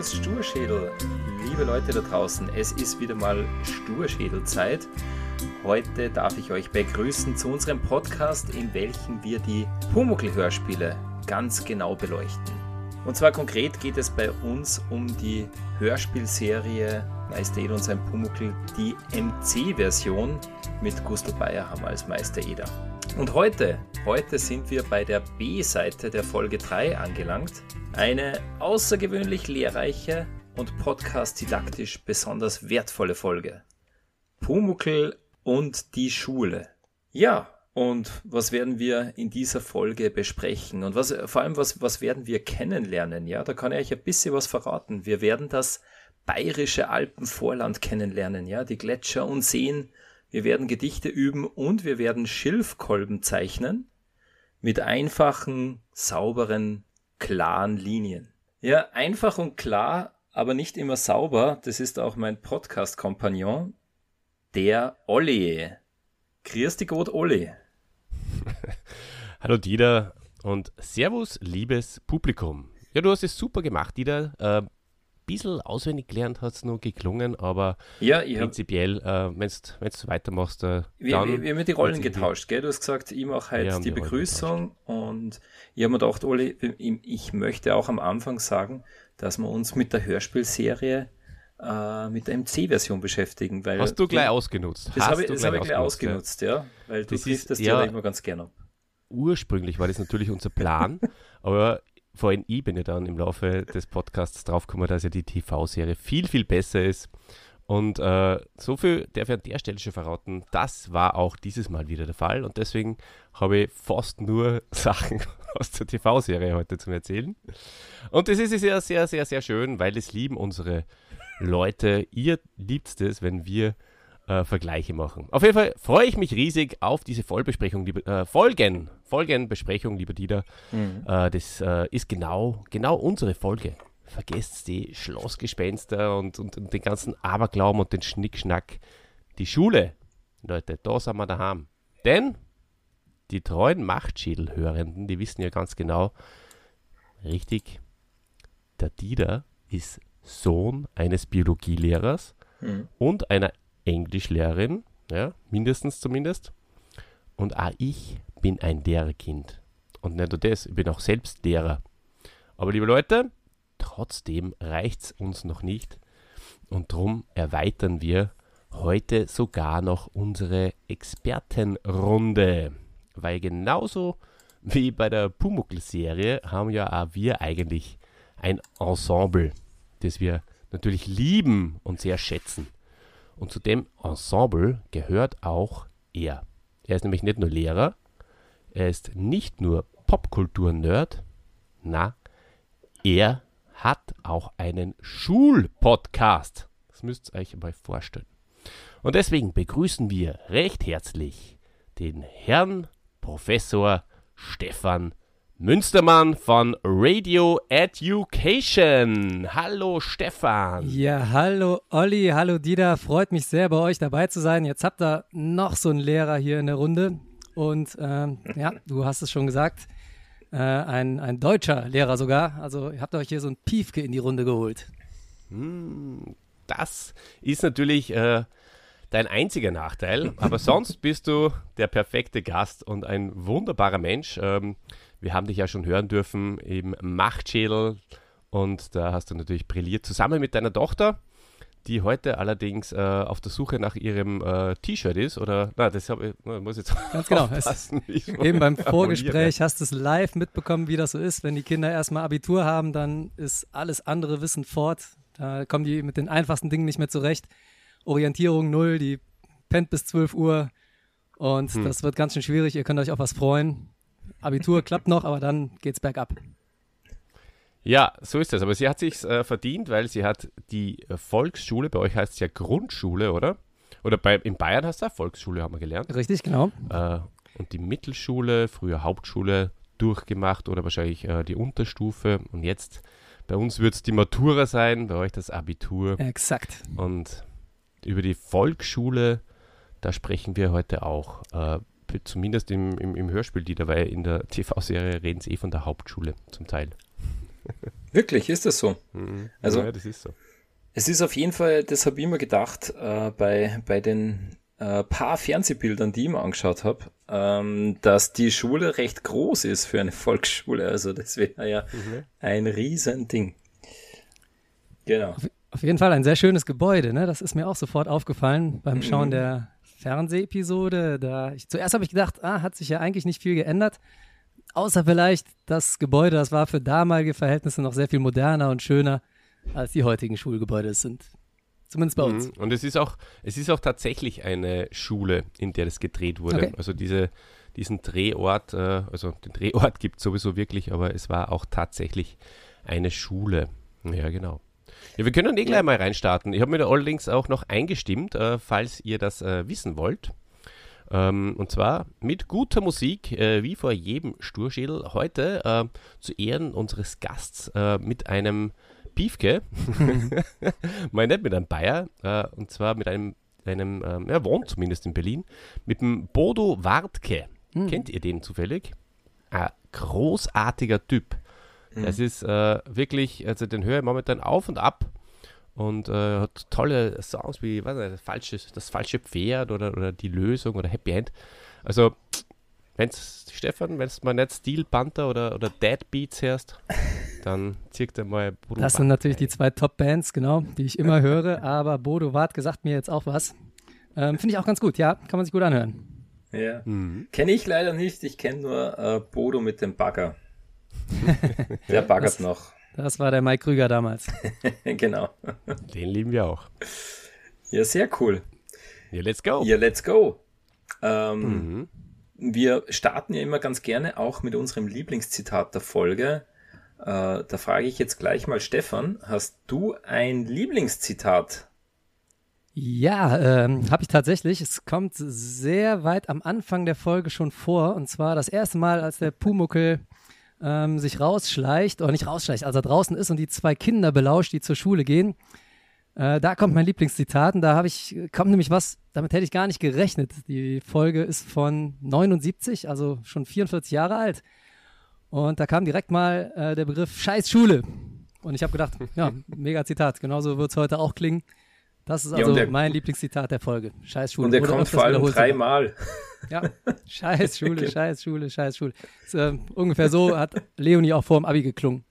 Pumuckls Sturschädel. Liebe Leute da draußen, es ist wieder mal Sturschädelzeit. Heute darf ich euch begrüßen zu unserem Podcast, in welchem wir die Pumuckl-Hörspiele ganz genau beleuchten. Und zwar konkret geht es bei uns um die Hörspielserie Meister Eder und sein Pumuckl, die MC-Version mit Gustl Bayerhammer als Meister Eder. Und heute, heute sind wir bei der B-Seite der Folge 3 angelangt. Eine außergewöhnlich lehrreiche und podcast-didaktisch besonders wertvolle Folge. Pumuckl und die Schule. Ja, und was werden wir in dieser Folge besprechen? Und was, vor allem, was, was werden wir kennenlernen? Ja, da kann ich euch ein bisschen was verraten. Wir werden das bayerische Alpenvorland kennenlernen, ja, die Gletscher und Seen. Wir werden Gedichte üben und wir werden Schilfkolben zeichnen mit einfachen, sauberen, klaren Linien. Ja, einfach und klar, aber nicht immer sauber. Das ist auch mein Podcast-Kompagnon, der Olli. Dich Gott, Olli. Hallo Dieter und Servus, liebes Publikum. Ja, du hast es super gemacht, Dieter. Äh, bisschen auswendig gelernt hat es nur geklungen, aber ja, prinzipiell, äh, wenn du weitermachst, äh, wir, dann... Wir, wir haben die Rollen getauscht, gell? Du hast gesagt, ich mache halt die, Begrüßung und ich habe mir gedacht, Oli, ich möchte auch am Anfang sagen, dass wir uns mit der Hörspielserie äh, mit der MC-Version beschäftigen. Weil Hast du gleich ausgenutzt? Das habe ich, hab ich gleich ausgenutzt, ja. Weil du siehst das ja, immer ganz gerne Ursprünglich war das natürlich unser Plan, aber vor allem ich bin ja dann im Laufe des Podcasts draufgekommen, dass ja die TV-Serie viel, viel besser ist. Und äh, so viel darf ich an der Stelle schon verraten, das war auch dieses Mal wieder der Fall. Und deswegen habe ich fast nur Sachen aus der TV-Serie heute zum Erzählen. Und das ist sehr, sehr, sehr, sehr schön, weil es lieben unsere Leute. Ihr liebt es, wenn wir äh, Vergleiche machen. Auf jeden Fall freue ich mich riesig auf diese Vollbesprechung, liebe, äh, Folgen, Folgenbesprechung, lieber Dieter. Mhm. Äh, das äh, ist genau, genau unsere Folge. Vergesst die Schlossgespenster und, und, und, den ganzen Aberglauben und den Schnickschnack. Die Schule, Leute, da sind wir daheim. Denn die treuen Machtschädelhörenden, die wissen ja ganz genau, richtig, der Dieter ist Sohn eines Biologielehrers mhm. und einer Englischlehrerin, ja, mindestens zumindest. Und auch ich bin ein Lehrerkind. Und nicht nur das, ich bin auch selbst Lehrer. Aber liebe Leute, trotzdem reicht es uns noch nicht. Und darum erweitern wir heute sogar noch unsere Expertenrunde. Weil genauso wie bei der Pumuckl-Serie haben ja auch wir eigentlich ein Ensemble, das wir natürlich lieben und sehr schätzen. Und zu dem Ensemble gehört auch er. Er ist nämlich nicht nur Lehrer, er ist nicht nur Popkultur-Nerd, na, er hat auch einen Schulpodcast. Das müsst ihr euch mal vorstellen. Und deswegen begrüßen wir recht herzlich den Herrn Professor Stefan Münstermann von Radio Education. Hallo Stefan. Ja, hallo Olli, hallo Dieter. Freut mich sehr, bei euch dabei zu sein. Jetzt habt ihr noch so einen Lehrer hier in der Runde. Und ähm, ja, du hast es schon gesagt, äh, ein, ein deutscher Lehrer sogar. Also ihr habt euch hier so ein Piefke in die Runde geholt. Hm, das ist natürlich äh, dein einziger Nachteil. Aber sonst bist du der perfekte Gast und ein wunderbarer Mensch. Ähm, wir haben dich ja schon hören dürfen im Machtschädel und da hast du natürlich brilliert zusammen mit deiner Tochter, die heute allerdings äh, auf der Suche nach ihrem äh, T-Shirt ist oder na, das hab ich, muss jetzt ganz genau. Eben beim Vorgespräch hast du es live mitbekommen, wie das so ist, wenn die Kinder erstmal Abitur haben, dann ist alles andere Wissen fort. Da kommen die mit den einfachsten Dingen nicht mehr zurecht. Orientierung null, die pennt bis 12 Uhr und hm. das wird ganz schön schwierig. Ihr könnt euch auf was freuen. Abitur klappt noch, aber dann geht's bergab. Ja, so ist das. Aber sie hat sich äh, verdient, weil sie hat die äh, Volksschule, bei euch heißt es ja Grundschule, oder? Oder bei, in Bayern heißt es ja Volksschule, haben wir gelernt. Richtig, genau. Äh, und die Mittelschule, früher Hauptschule durchgemacht oder wahrscheinlich äh, die Unterstufe. Und jetzt bei uns wird es die Matura sein, bei euch das Abitur. Exakt. Und über die Volksschule, da sprechen wir heute auch. Äh, zumindest im, im, im Hörspiel, die dabei in der TV-Serie reden sie eh von der Hauptschule zum Teil. Wirklich, ist das so? Mhm. Also, ja, das ist so. Es ist auf jeden Fall, das habe ich immer gedacht, äh, bei, bei den äh, paar Fernsehbildern, die ich mir angeschaut habe, ähm, dass die Schule recht groß ist für eine Volksschule. Also das wäre ja mhm. ein Riesending. Genau. Auf, auf, jeden Fall ein sehr schönes Gebäude, ne? Das ist mir auch sofort aufgefallen beim Schauen mhm. der Fernsehepisode. Da ich, zuerst habe ich gedacht, ah, hat sich ja eigentlich nicht viel geändert. Außer vielleicht das Gebäude, das war für damalige Verhältnisse noch sehr viel moderner und schöner, als die heutigen Schulgebäude sind. Zumindest bei uns. Mhm. Und es ist auch, es ist auch tatsächlich eine Schule, in der das gedreht wurde. Okay. Also diese, diesen Drehort, äh, also den Drehort gibt es sowieso wirklich, aber es war auch tatsächlich eine Schule. Ja, genau. Ja, wir können eh gleich mal reinstarten. Ich habe mir da allerdings auch noch eingestimmt, äh, falls ihr das äh, wissen wollt. Ähm, und zwar mit guter Musik, äh, wie vor jedem Sturschädel, heute äh, zu Ehren unseres Gasts äh, mit einem Piefke, mal nicht mit einem Bayer, äh, und zwar mit einem, einem ähm, er wohnt zumindest in Berlin, mit dem Bodo Wartke. Mhm. Kennt ihr den zufällig? Ein großartiger Typ. Mhm. Das ist äh, wirklich, also den höre ich momentan auf und ab und äh, hat tolle Songs wie was nicht, das, falsche, das falsche Pferd oder, oder die Lösung oder Happy End. Also, wenn's, Stefan, wenn du mal nicht Steel Panther oder, oder Dead Beats hörst, dann zirkt er mal Bodo Das sind natürlich die zwei Top-Bands, genau, die ich immer höre, aber Bodo Wartke sagt mir jetzt auch was. Ähm, Finde ich auch ganz gut, ja, kann man sich gut anhören. Ja. Mhm. Kenne ich leider nicht, ich kenne nur äh, Bodo mit dem Bagger. Der baggert das, noch. Das war der Mike Krüger damals. genau. Den lieben wir auch. Ja, sehr cool. Ja, let's go. Ja, let's go. Ähm, mhm. Wir starten ja immer ganz gerne auch mit unserem Lieblingszitat der Folge. Äh, da frage ich jetzt gleich mal Stefan, hast du ein Lieblingszitat? Ja, ähm, habe ich tatsächlich. Es kommt sehr weit am Anfang der Folge schon vor. Und zwar das erste Mal, als der Pumuckel ähm, sich rausschleicht, oder nicht rausschleicht, als er draußen ist und die zwei Kinder belauscht, die zur Schule gehen. Äh, da kommt mein Lieblingszitat und da habe ich, kommt nämlich was, damit hätte ich gar nicht gerechnet. Die Folge ist von 79, also schon 44 Jahre alt. Und da kam direkt mal äh, der Begriff Scheiß Schule. Und ich habe gedacht, ja, mega Zitat. Genauso wird es heute auch klingen. Das ist also ja, der, mein Lieblingszitat der Folge. Scheiß Schule. Und der Oder kommt vor allem dreimal. Ja, Scheiß Schule, Scheiß Schule, Scheiß Schule. Ist, äh, ungefähr so hat Leonie auch vor dem Abi geklungen.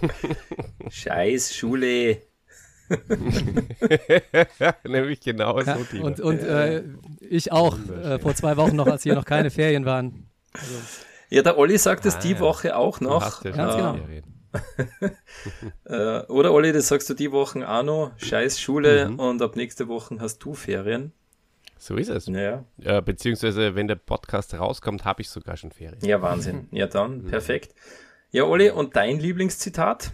Scheiß Schule. Nämlich genau ja, so. Und, und äh, ich auch äh, vor zwei Wochen noch, als hier noch keine Ferien waren. Also, ja, der Olli sagt es ah, die ja. Woche auch noch. Ganz genau. äh, oder Olli, das sagst du die Wochen auch noch, scheiß Schule mhm. und ab nächste Woche hast du Ferien. So ist es. Ja. ja beziehungsweise, wenn der Podcast rauskommt, habe ich sogar schon Ferien. Ja, Wahnsinn. Ja, dann, mhm. perfekt. Ja, Olli, und dein Lieblingszitat?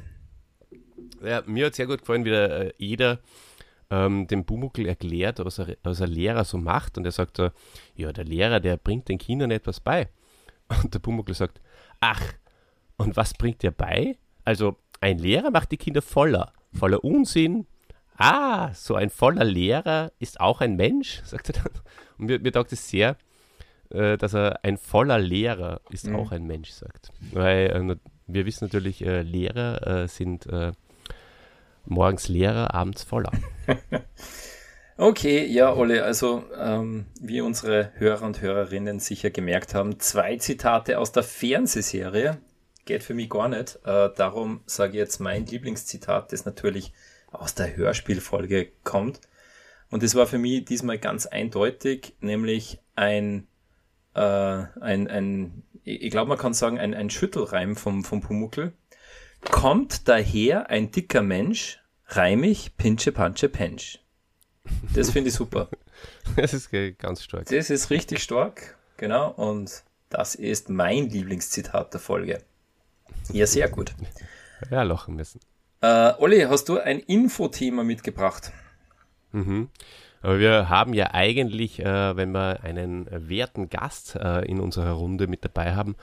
Ja, mir hat sehr gut gefallen, wie der äh, Eder ähm, dem Bumuckel erklärt, was er, was er Lehrer so macht. Und er sagt so, ja, der Lehrer, der bringt den Kindern etwas bei. Und der Pumuckl sagt, ach, und was bringt der bei? Also, ein Lehrer macht die Kinder voller, voller Unsinn. Ah, so ein voller Lehrer ist auch ein Mensch, sagt er dann. Und mir, mir taugt es sehr, äh, dass er ein voller Lehrer ist mhm. auch ein Mensch sagt. Weil äh, wir wissen natürlich, äh, Lehrer sind morgens Lehrer, abends voller. Okay, ja, Olle, also ähm, wie unsere Hörer und Hörerinnen sicher gemerkt haben, zwei Zitate aus der Fernsehserie. Geht für mich gar nicht. Äh, darum sage ich jetzt mein Lieblingszitat, das natürlich aus der Hörspielfolge kommt. Und das war für mich diesmal ganz eindeutig, nämlich ein, äh, ein, ein ich glaube, man kann sagen, ein, ein Schüttelreim vom, vom Pumuckel. Kommt daher ein dicker Mensch, reimig, pinche, panche, pensch. Das finde ich super. Das ist ganz stark. Das ist richtig stark, genau. Und das ist mein Lieblingszitat der Folge. Ja, sehr gut. Ja, lachen müssen. Äh, Olli, hast du ein Infothema mitgebracht? Mhm. Aber wir haben ja eigentlich, äh, wenn wir einen werten Gast äh, in unserer Runde mit dabei haben,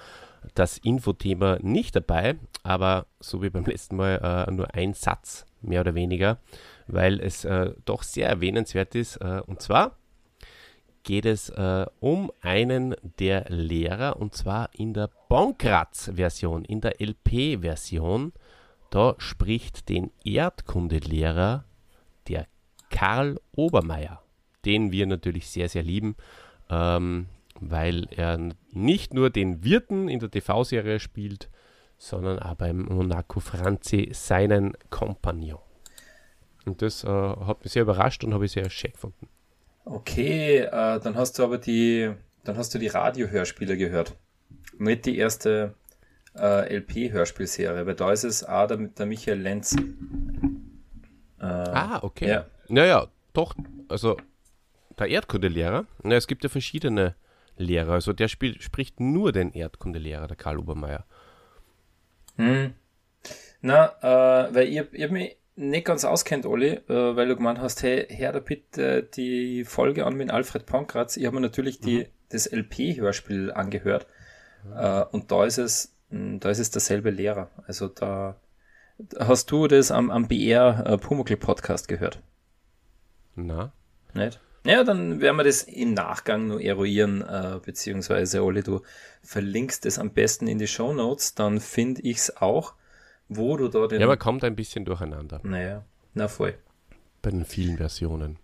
das Infothema nicht dabei, aber so wie beim letzten Mal äh, nur ein Satz, mehr oder weniger weil es äh, doch sehr erwähnenswert ist. Äh, und zwar geht es äh, um einen der Lehrer und zwar in der Bonkratz-Version, in der LP-Version. da spricht den Erdkundelehrer der Karl Obermeier, den wir natürlich sehr, sehr lieben, ähm, weil er nicht nur den Wirten in der TV-Serie spielt, sondern auch beim Monaco Franzi seinen Kompagnon. Und das äh, hat mich sehr überrascht und habe ich sehr schön gefunden. Okay, äh, dann hast du aber die, dann hast du die Radiohörspiele gehört. Nicht die erste äh, LP-Hörspielserie, weil da ist es auch der, der Michael Lenz. Äh, ah, okay. Ja. Naja, doch, also der Erdkundelehrer, na, es gibt ja verschiedene Lehrer, also der spiel, spricht nur den Erdkundelehrer, der Karl Obermeier. Hm. Na, äh, weil ich, ich habe mich nicht ganz auskennt, Olli, äh, weil du gemeint hast, hey, Herr da bitte die Folge an mit Alfred Pankratz. Ich habe mir natürlich die, mhm. das LP-Hörspiel angehört. Mhm. Äh, und da ist es, hm, da ist es derselbe Lehrer. Also da hast du das am, am BR äh, Pumuckl Podcast gehört. Na? Nicht? Ja, dann werden wir das im Nachgang nur eruieren, äh, beziehungsweise Olli, du verlinkst es am besten in die Show Notes, dann finde ich es auch wo du da den. Ja, aber kommt ein bisschen durcheinander. Naja, na voll. Bei den vielen Versionen.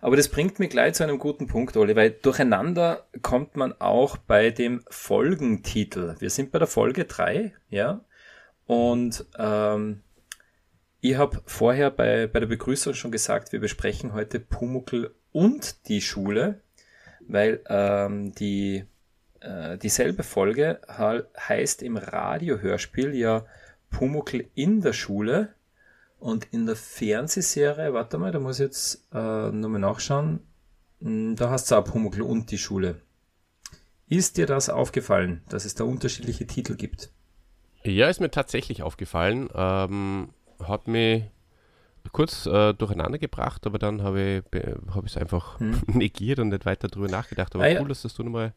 Aber das bringt mich gleich zu einem guten Punkt, Olli, weil durcheinander kommt man auch bei dem Folgentitel. Wir sind bei der Folge 3, ja. Und ähm, ich habe vorher bei, bei der Begrüßung schon gesagt, wir besprechen heute Pumuckl und die Schule, weil ähm, die äh, dieselbe Folge heißt im Radiohörspiel ja Pumuckl in der Schule und in der Fernsehserie, warte mal, da muss ich jetzt äh, nochmal nachschauen, hm, da hast du auch Pumuckl und die Schule. Ist dir das aufgefallen, dass es da unterschiedliche Titel gibt? Ja, ist mir tatsächlich aufgefallen. Ähm, hat mich kurz äh, durcheinander gebracht, aber dann habe ich es hab einfach hm. negiert und nicht weiter drüber nachgedacht. Aber ah, ja. cool, dass das du nochmal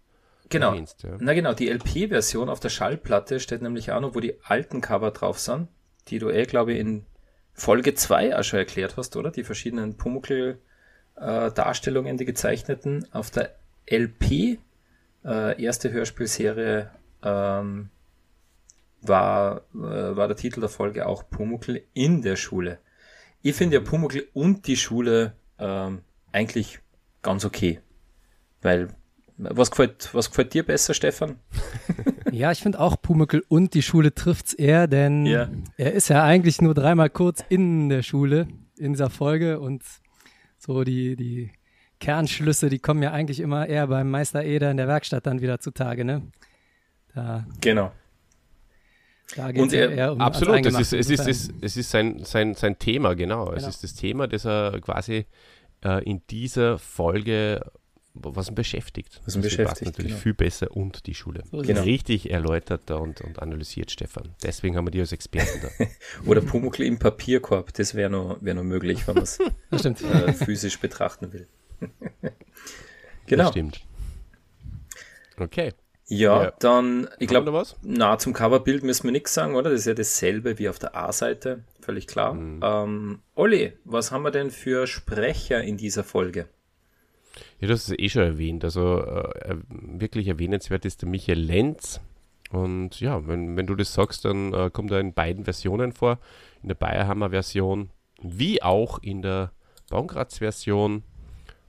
Genau. Erwähnst, ja. Na genau, die LP-Version auf der Schallplatte steht nämlich auch noch, wo die alten Cover drauf sind, die du eh, glaube ich, in Folge 2 auch schon erklärt hast, oder? Die verschiedenen Pumuckl-Darstellungen, äh, die gezeichneten. Auf der LP, äh, erste Hörspielserie, ähm, war, äh, war der Titel der Folge auch Pumuckl in der Schule. Ich finde ja Pumuckl und die Schule ähm, eigentlich ganz okay. Weil was gefällt, was gefällt dir besser, Stefan? Ja, ich finde auch Pumuckl und die Schule trifft's eher, denn ja. er ist ja eigentlich nur dreimal kurz in der Schule in dieser Folge und so die, die Kernschlüsse, die kommen ja eigentlich immer eher beim Meister Eder in der Werkstatt dann wieder zutage, ne? Da, genau. Da geht es eher um Absolut, es ist, es ist, es, es ist sein, sein, sein Thema, genau. genau. Es ist das Thema, das er quasi äh, in dieser Folge was ihn beschäftigt. Was ihn beschäftigt. natürlich genau. viel besser und die Schule. Genau. Richtig erläutert und, und analysiert, Stefan. Deswegen haben wir die als Experten da. Oder Pumuckl im Papierkorb, das wäre noch, wär noch möglich, wenn man es äh, physisch betrachten will. genau. Das stimmt. Okay. Ja, ja. dann, ich glaube, na, zum Coverbild müssen wir nichts sagen, oder? Das ist ja dasselbe wie auf der A-Seite, völlig klar. Mhm. Ähm, Olli, was haben wir denn für Sprecher in dieser Folge? Ja, du hast es eh schon erwähnt. Also äh, wirklich erwähnenswert ist der Michael Lenz. Und ja, wenn, wenn du das sagst, dann äh, kommt er in beiden Versionen vor. In der Bayerhammer-Version wie auch in der Baumkratz-Version.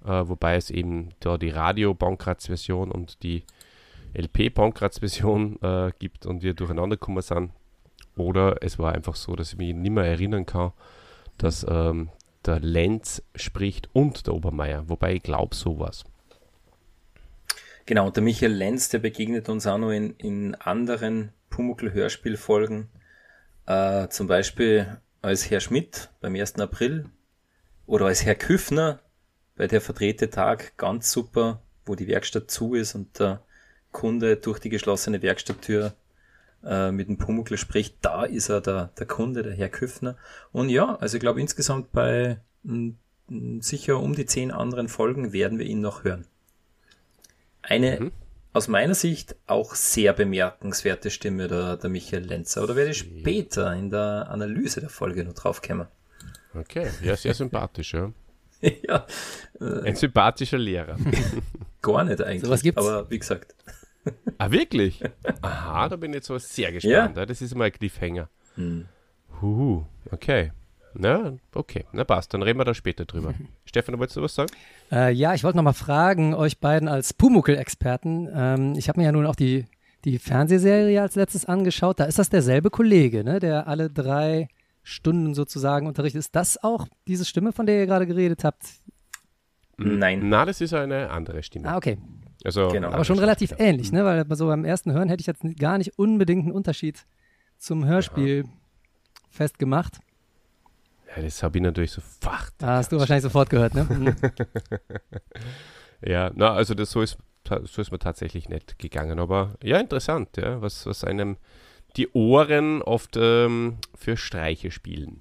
Äh, wobei es eben da die Radio-Baumkratz-Version und die LP-Baumkratz-Version äh, gibt und wir durcheinander gekommen sind. Oder es war einfach so, dass ich mich nicht mehr erinnern kann, dass ähm, der Lenz spricht und der Obermeier, wobei ich glaube sowas. Genau, und der Michael Lenz, der begegnet uns auch noch in, in anderen Pumuckl-Hörspielfolgen, äh, zum Beispiel als Herr Schmidt beim 1. April oder als Herr Küffner bei der verdrehte Tag ganz super, wo die Werkstatt zu ist und der Kunde durch die geschlossene Werkstatttür äh, mit dem Pumuckl spricht, da ist er der, der Kunde, der Herr Küffner. Und ja, also ich glaube insgesamt bei m, sicher um die zehn anderen Folgen werden wir ihn noch hören. Eine mhm. aus meiner Sicht auch sehr bemerkenswerte Stimme der, der Michael Lenzer. Oder werde ich später in der Analyse der Folge noch draufkommen. Okay, ja, sehr sympathisch, ja. ja. Äh, Ein sympathischer Lehrer. Gar nicht eigentlich. So was gibt's? Aber wie gesagt, Ah, wirklich? Aha, da bin ich jetzt so sehr gespannt. Ja? Das ist mal ein Cliffhanger. Hm. Huhu, okay. Na, okay, na passt, dann reden wir da später drüber. Stefan, wolltest du was sagen? Äh, ja, ich wollte noch mal fragen, euch beiden als Pumuckel-Experten. Ähm, ich habe mir ja nun auch die, die Fernsehserie als letztes angeschaut. Da ist das derselbe Kollege, ne, der alle drei Stunden sozusagen unterrichtet. Ist das auch diese Stimme, von der ihr gerade geredet habt? Nein. Na, das ist eine andere Stimme. Ah, okay. Also, Genau. Aber schon relativ ähnlich, ne? Weil so beim ersten Hören hätte ich jetzt gar nicht unbedingt einen Unterschied zum Hörspiel festgemacht. Ja, das habe ich natürlich sofort. Da hast du wahrscheinlich sofort gehört, ne? Mhm. Ja, na, also das so ist, so ist mir tatsächlich nicht gegangen. Aber ja, interessant, ja, was, was einem die Ohren oft ähm, für Streiche spielen.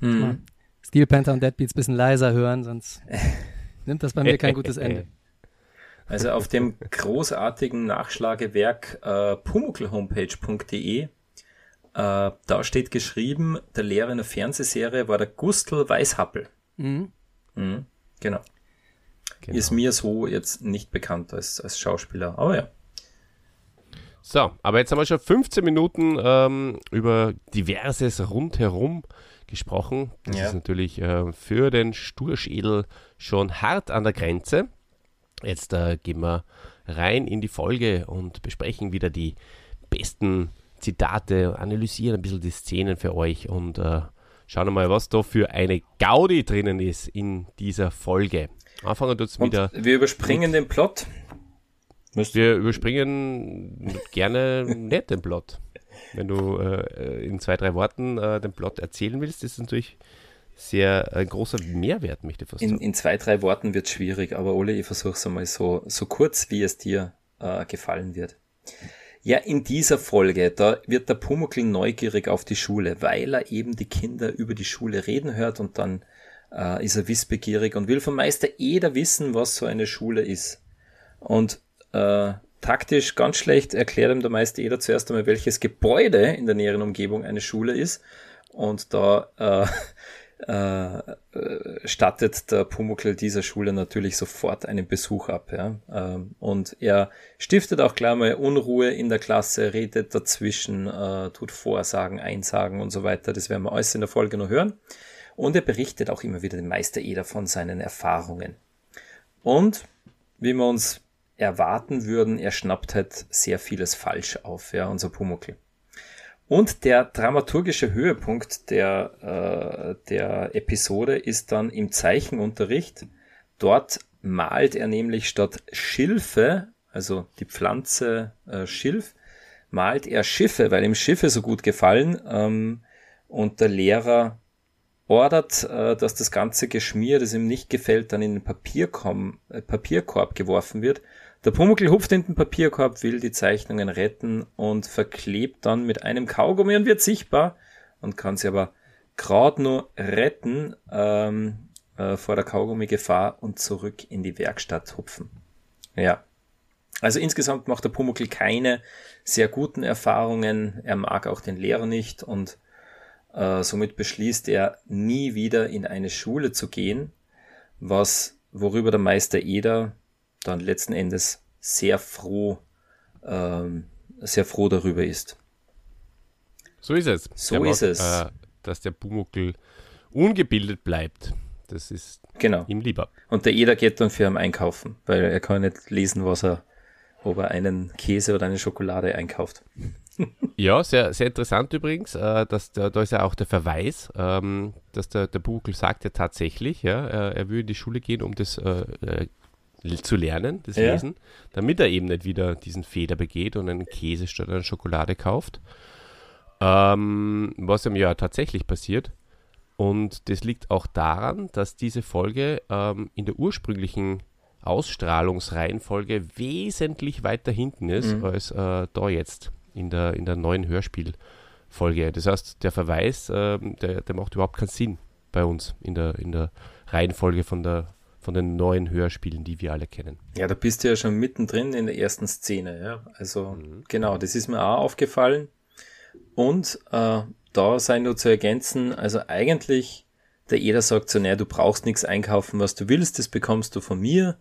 Mhm. Steel Panther und Deadbeats ein bisschen leiser hören, sonst nimmt das bei mir kein gutes Ende. Also auf dem großartigen Nachschlagewerk äh, pumuckelhomepage.de äh, da steht geschrieben, der Lehrer in der Fernsehserie war der Gustl Weishappel. Mhm. Mhm, genau. Genau. Ist mir so jetzt nicht bekannt als, als Schauspieler. Aber ja. So, aber jetzt haben wir schon 15 Minuten ähm, über diverses rundherum gesprochen. Das Ja. ist natürlich äh, für den Sturschädel schon hart an der Grenze. Jetzt äh, gehen wir rein in die Folge und besprechen wieder die besten Zitate, analysieren ein bisschen die Szenen für euch und äh, schauen mal, was da für eine Gaudi drinnen ist in dieser Folge. Anfangen tut es Und wieder. wir überspringen den Plot. Müsst- Wir überspringen gerne nicht den Plot. Wenn du äh, in zwei, drei Worten äh, den Plot erzählen willst, ist natürlich sehr ein großer Mehrwert, möchte ich fast In, sagen. in zwei, drei Worten wird schwierig, aber Ole, ich versuche es einmal so, so kurz, wie es dir äh, gefallen wird. Ja, in dieser Folge, da wird der Pumuckl neugierig auf die Schule, weil er eben die Kinder über die Schule reden hört und dann äh, ist er wissbegierig und will vom Meister Eder wissen, was so eine Schule ist. Und äh, taktisch ganz schlecht erklärt ihm der Meister Eder zuerst einmal, welches Gebäude in der näheren Umgebung eine Schule ist. Und da äh, äh, äh, stattet der Pumuckl dieser Schule natürlich sofort einen Besuch ab. Ja? Ähm, und er stiftet auch gleich mal Unruhe in der Klasse, redet dazwischen, äh, tut Vorsagen, Einsagen und so weiter. Das werden wir alles in der Folge noch hören. Und er berichtet auch immer wieder dem Meister Eder von seinen Erfahrungen. Und wie wir uns erwarten würden, er schnappt halt sehr vieles falsch auf, ja, unser Pumuckl. Und der dramaturgische Höhepunkt der, äh, der Episode ist dann im Zeichenunterricht. Dort malt er nämlich statt Schilfe, also die Pflanze äh, Schilf, malt er Schiffe, weil ihm Schiffe so gut gefallen. Ähm, und der Lehrer ordert, äh, dass das ganze Geschmier, das ihm nicht gefällt, dann in den Papierkorb, äh, Papierkorb geworfen wird. Der Pumuckl hupft in den Papierkorb, will die Zeichnungen retten und verklebt dann mit einem Kaugummi und wird sichtbar und kann sie aber gerade nur retten ähm, äh, vor der Kaugummi-Gefahr und zurück in die Werkstatt hupfen. Ja. Also insgesamt macht der Pumuckl keine sehr guten Erfahrungen. Er mag auch den Lehrer nicht und äh, somit beschließt er nie wieder in eine Schule zu gehen, was worüber der Meister Eder dann letzten Endes sehr froh, ähm, sehr froh darüber ist. So ist es. So Der ist mag, es. Äh, dass der Pumuckl ungebildet bleibt. Das ist Genau. ihm lieber. Und der Eder geht dann für ihn einkaufen, weil er kann nicht lesen, was er, ob er einen Käse oder eine Schokolade einkauft. Ja, sehr, sehr interessant übrigens, äh, dass der, da ist ja auch der Verweis, ähm, dass der, der Buckel sagt ja tatsächlich, ja, er, er will in die Schule gehen, um das äh, äh, zu lernen, das Ja. Lesen, damit er eben nicht wieder diesen Fehler begeht und einen Käse statt einer Schokolade kauft. Ähm, was ihm ja tatsächlich passiert. Und das liegt auch daran, dass diese Folge ähm, in der ursprünglichen Ausstrahlungsreihenfolge wesentlich weiter hinten ist Mhm. als äh, da jetzt in der, in der neuen Hörspielfolge. Das heißt, der Verweis, ähm, der, der macht überhaupt keinen Sinn bei uns in der, in der Reihenfolge von, der, von den neuen Hörspielen, die wir alle kennen. Ja, da bist du ja schon mittendrin in der ersten Szene, ja. Also, Mhm. genau, das ist mir auch aufgefallen. Und äh, da sei nur zu ergänzen, also eigentlich, der Eder sagt so, naja, du brauchst nichts einkaufen, was du willst, das bekommst du von mir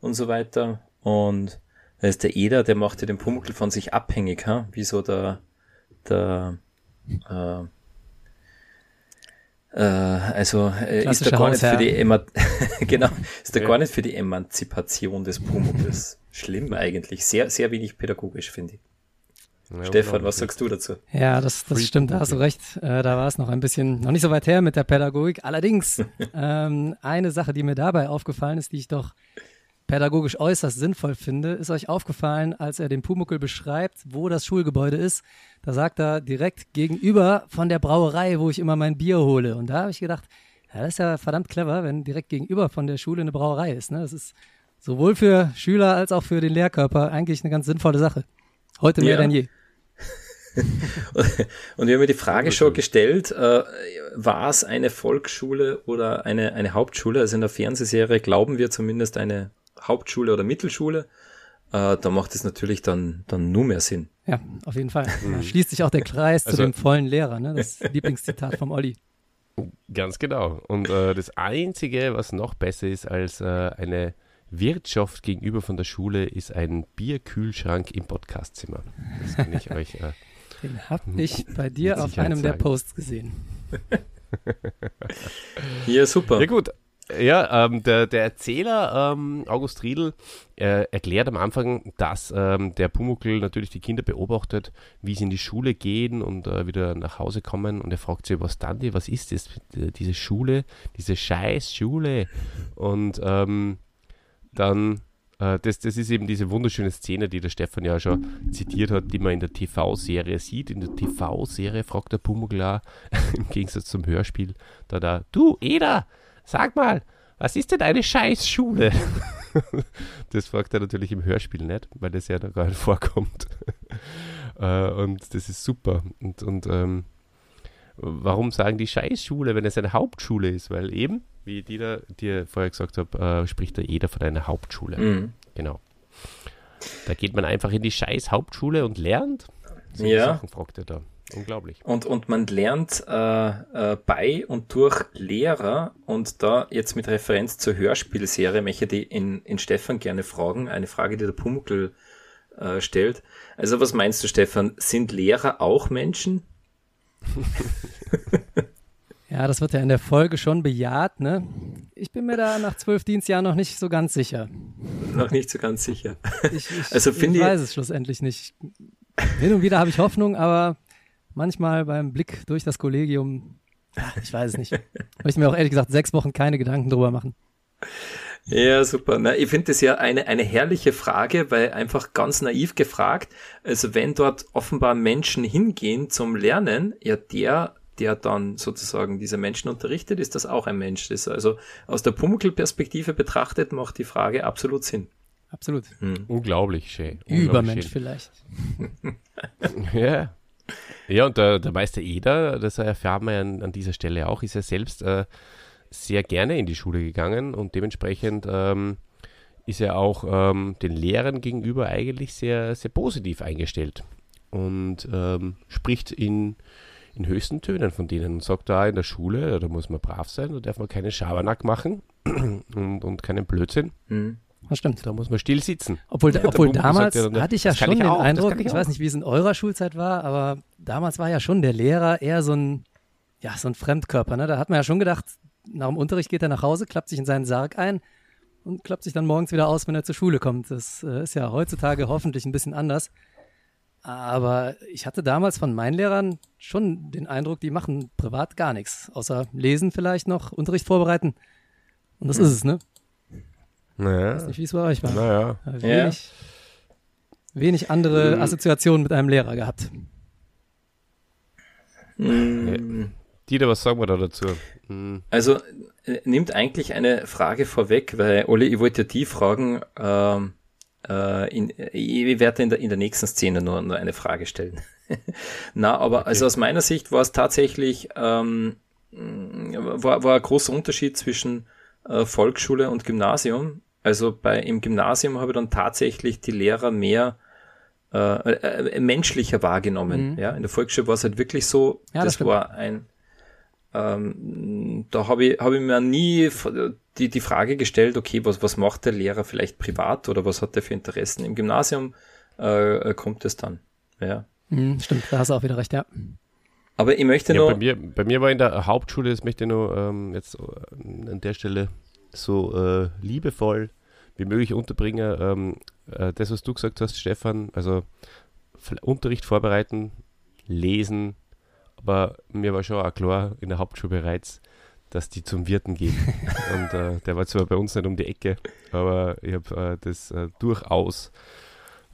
und so weiter. Und da ist der Eder, der macht ja den Pumuckl von sich abhängig, ha? wie so der, der, Äh, also äh, ist da gar nicht für die Ema genau, ist da ja. gar nicht für die Emanzipation des Pumuckls schlimm eigentlich. Sehr, sehr wenig pädagogisch, finde ich. Ja, Stefan, was sagst du dazu? Ja, das, das stimmt, da hast du recht. Äh, da war es noch ein bisschen, noch nicht so weit her mit der Pädagogik. Allerdings, ähm, eine Sache, die mir dabei aufgefallen ist, die ich doch pädagogisch äußerst sinnvoll finde, ist euch aufgefallen, als er den Pumuckel beschreibt, wo das Schulgebäude ist. Da sagt er direkt gegenüber von der Brauerei, wo ich immer mein Bier hole. Und da habe ich gedacht, ja, das ist ja verdammt clever, wenn direkt gegenüber von der Schule eine Brauerei ist. Ne? Das ist sowohl für Schüler als auch für den Lehrkörper eigentlich eine ganz sinnvolle Sache. Heute mehr ja. denn je. und wir haben mir die Frage schon gestellt, äh, war es eine Volksschule oder eine, eine Hauptschule? Also in der Fernsehserie glauben wir zumindest eine Hauptschule oder Mittelschule, äh, da macht es natürlich dann, dann nur mehr Sinn. Ja, auf jeden Fall. Da mhm. schließt sich auch der Kreis also, zu dem vollen Lehrer, ne? das Lieblingszitat vom Olli. Ganz genau. Und äh, das Einzige, was noch besser ist als äh, eine Wirtschaft gegenüber von der Schule, ist ein Bierkühlschrank im Podcastzimmer. Das kann ich euch. Äh, Den habe ich bei dir auf einem sagen. der Posts gesehen. ja, super. Ja, gut. Ja, ähm, der, der Erzähler ähm, August Riedl äh, erklärt am Anfang, dass ähm, der Pumuckl natürlich die Kinder beobachtet, wie sie in die Schule gehen und äh, wieder nach Hause kommen und er fragt sie, was dann die, was ist das, diese Schule, diese scheiß Schule und ähm, dann äh, das, das ist eben diese wunderschöne Szene, die der Stefan ja schon zitiert hat, die man in der TV-Serie sieht. In der TV-Serie fragt der Pumuckl im Gegensatz zum Hörspiel, da da, du Eda, Sag mal, was ist denn eine Scheißschule? das fragt er natürlich im Hörspiel nicht, weil das ja da gar nicht vorkommt. Äh, und das ist super. Und, und ähm, warum sagen die Scheißschule, wenn es eine Hauptschule ist? Weil eben, wie die da dir vorher gesagt habe, äh, spricht da jeder von einer Hauptschule. Mhm. Genau. Da geht man einfach in die Scheiß Hauptschule und lernt. So ja. Sachen fragt er da. Unglaublich. Und, und man lernt äh, äh, bei und durch Lehrer und da jetzt mit Referenz zur Hörspielserie möchte ich die in, in Stefan gerne fragen, eine Frage, die der Pumuckl äh, stellt. Also was meinst du, Stefan? Sind Lehrer auch Menschen? ja, das wird ja in der Folge schon bejaht, ne? Ich bin mir da nach zwölf Dienstjahren noch nicht so ganz sicher. Noch nicht so ganz sicher. Ich, ich, also ich weiß es schlussendlich nicht. Hin und wieder habe ich Hoffnung, aber manchmal beim Blick durch das Kollegium, ich weiß es nicht, möchte ich mir auch ehrlich gesagt sechs Wochen keine Gedanken drüber machen. Ja, super. Na, ich finde das ja eine, eine herrliche Frage, weil einfach ganz naiv gefragt, also wenn dort offenbar Menschen hingehen zum Lernen, ja, der, der dann sozusagen diese Menschen unterrichtet, ist das auch ein Mensch. Das also aus der Pumuckl-Perspektive betrachtet macht die Frage absolut Sinn. Absolut. Hm. Unglaublich schön. Unglaublich Übermensch schön. vielleicht. ja. Ja, und der, der Meister Eder, das erfahren wir an, an dieser Stelle auch, ist ja selbst äh, sehr gerne in die Schule gegangen und dementsprechend ähm, ist er auch ähm, den Lehrern gegenüber eigentlich sehr, sehr positiv eingestellt und ähm, spricht in, in höchsten Tönen von denen und sagt da in der Schule, da muss man brav sein, da darf man keinen Schabernack machen und, und keinen Blödsinn. Mhm. Das stimmt. Da muss man still sitzen. Obwohl, ja, obwohl damals ja hatte ich ja schon ich den auch, Eindruck, ich, ich weiß nicht, wie es in eurer Schulzeit war, aber damals war ja schon der Lehrer eher so ein, ja, so ein Fremdkörper. Ne? Da hat man ja schon gedacht, nach dem Unterricht geht er nach Hause, klappt sich in seinen Sarg ein und klappt sich dann morgens wieder aus, wenn er zur Schule kommt. Das äh, ist ja heutzutage hoffentlich ein bisschen anders. Aber ich hatte damals von meinen Lehrern schon den Eindruck, die machen privat gar nichts, außer lesen vielleicht noch, Unterricht vorbereiten. Und das mhm. ist es, ne? Naja. Ich weiß nicht, wie es bei euch war. Naja. Wenig, ja. wenig andere mhm. Assoziationen mit einem Lehrer gehabt. Mhm. Dieter, was sagen wir da dazu? Mhm. Also äh, nimmt eigentlich eine Frage vorweg, weil Olli, ich wollte die fragen, ähm, äh, in, ich werde in der, in der nächsten Szene nur, nur eine Frage stellen. Na, aber okay. also aus meiner Sicht war es tatsächlich ähm, war, war ein großer Unterschied zwischen äh, Volksschule und Gymnasium. Also bei, im Gymnasium habe ich dann tatsächlich die Lehrer mehr äh, äh, äh, menschlicher wahrgenommen. Mhm. Ja, in der Volksschule war es halt wirklich so, ja, das, das war ein, ähm, da habe ich, hab ich mir nie die, die Frage gestellt, okay, was, was macht der Lehrer vielleicht privat oder was hat er für Interessen? Im Gymnasium äh, kommt es dann. Ja. Mhm, stimmt, da hast du auch wieder recht, ja. Aber ich möchte ja, noch. Bei mir, bei mir war in der Hauptschule, das möchte ich nur ähm, jetzt äh, an der Stelle so äh, liebevoll wie möglich unterbringen. Ähm, äh, das, was du gesagt hast, Stefan, also Unterricht vorbereiten, lesen, aber mir war schon auch klar in der Hauptschule bereits, dass die zum Wirten gehen. Und äh, der war zwar bei uns nicht um die Ecke, aber ich habe äh, das äh, durchaus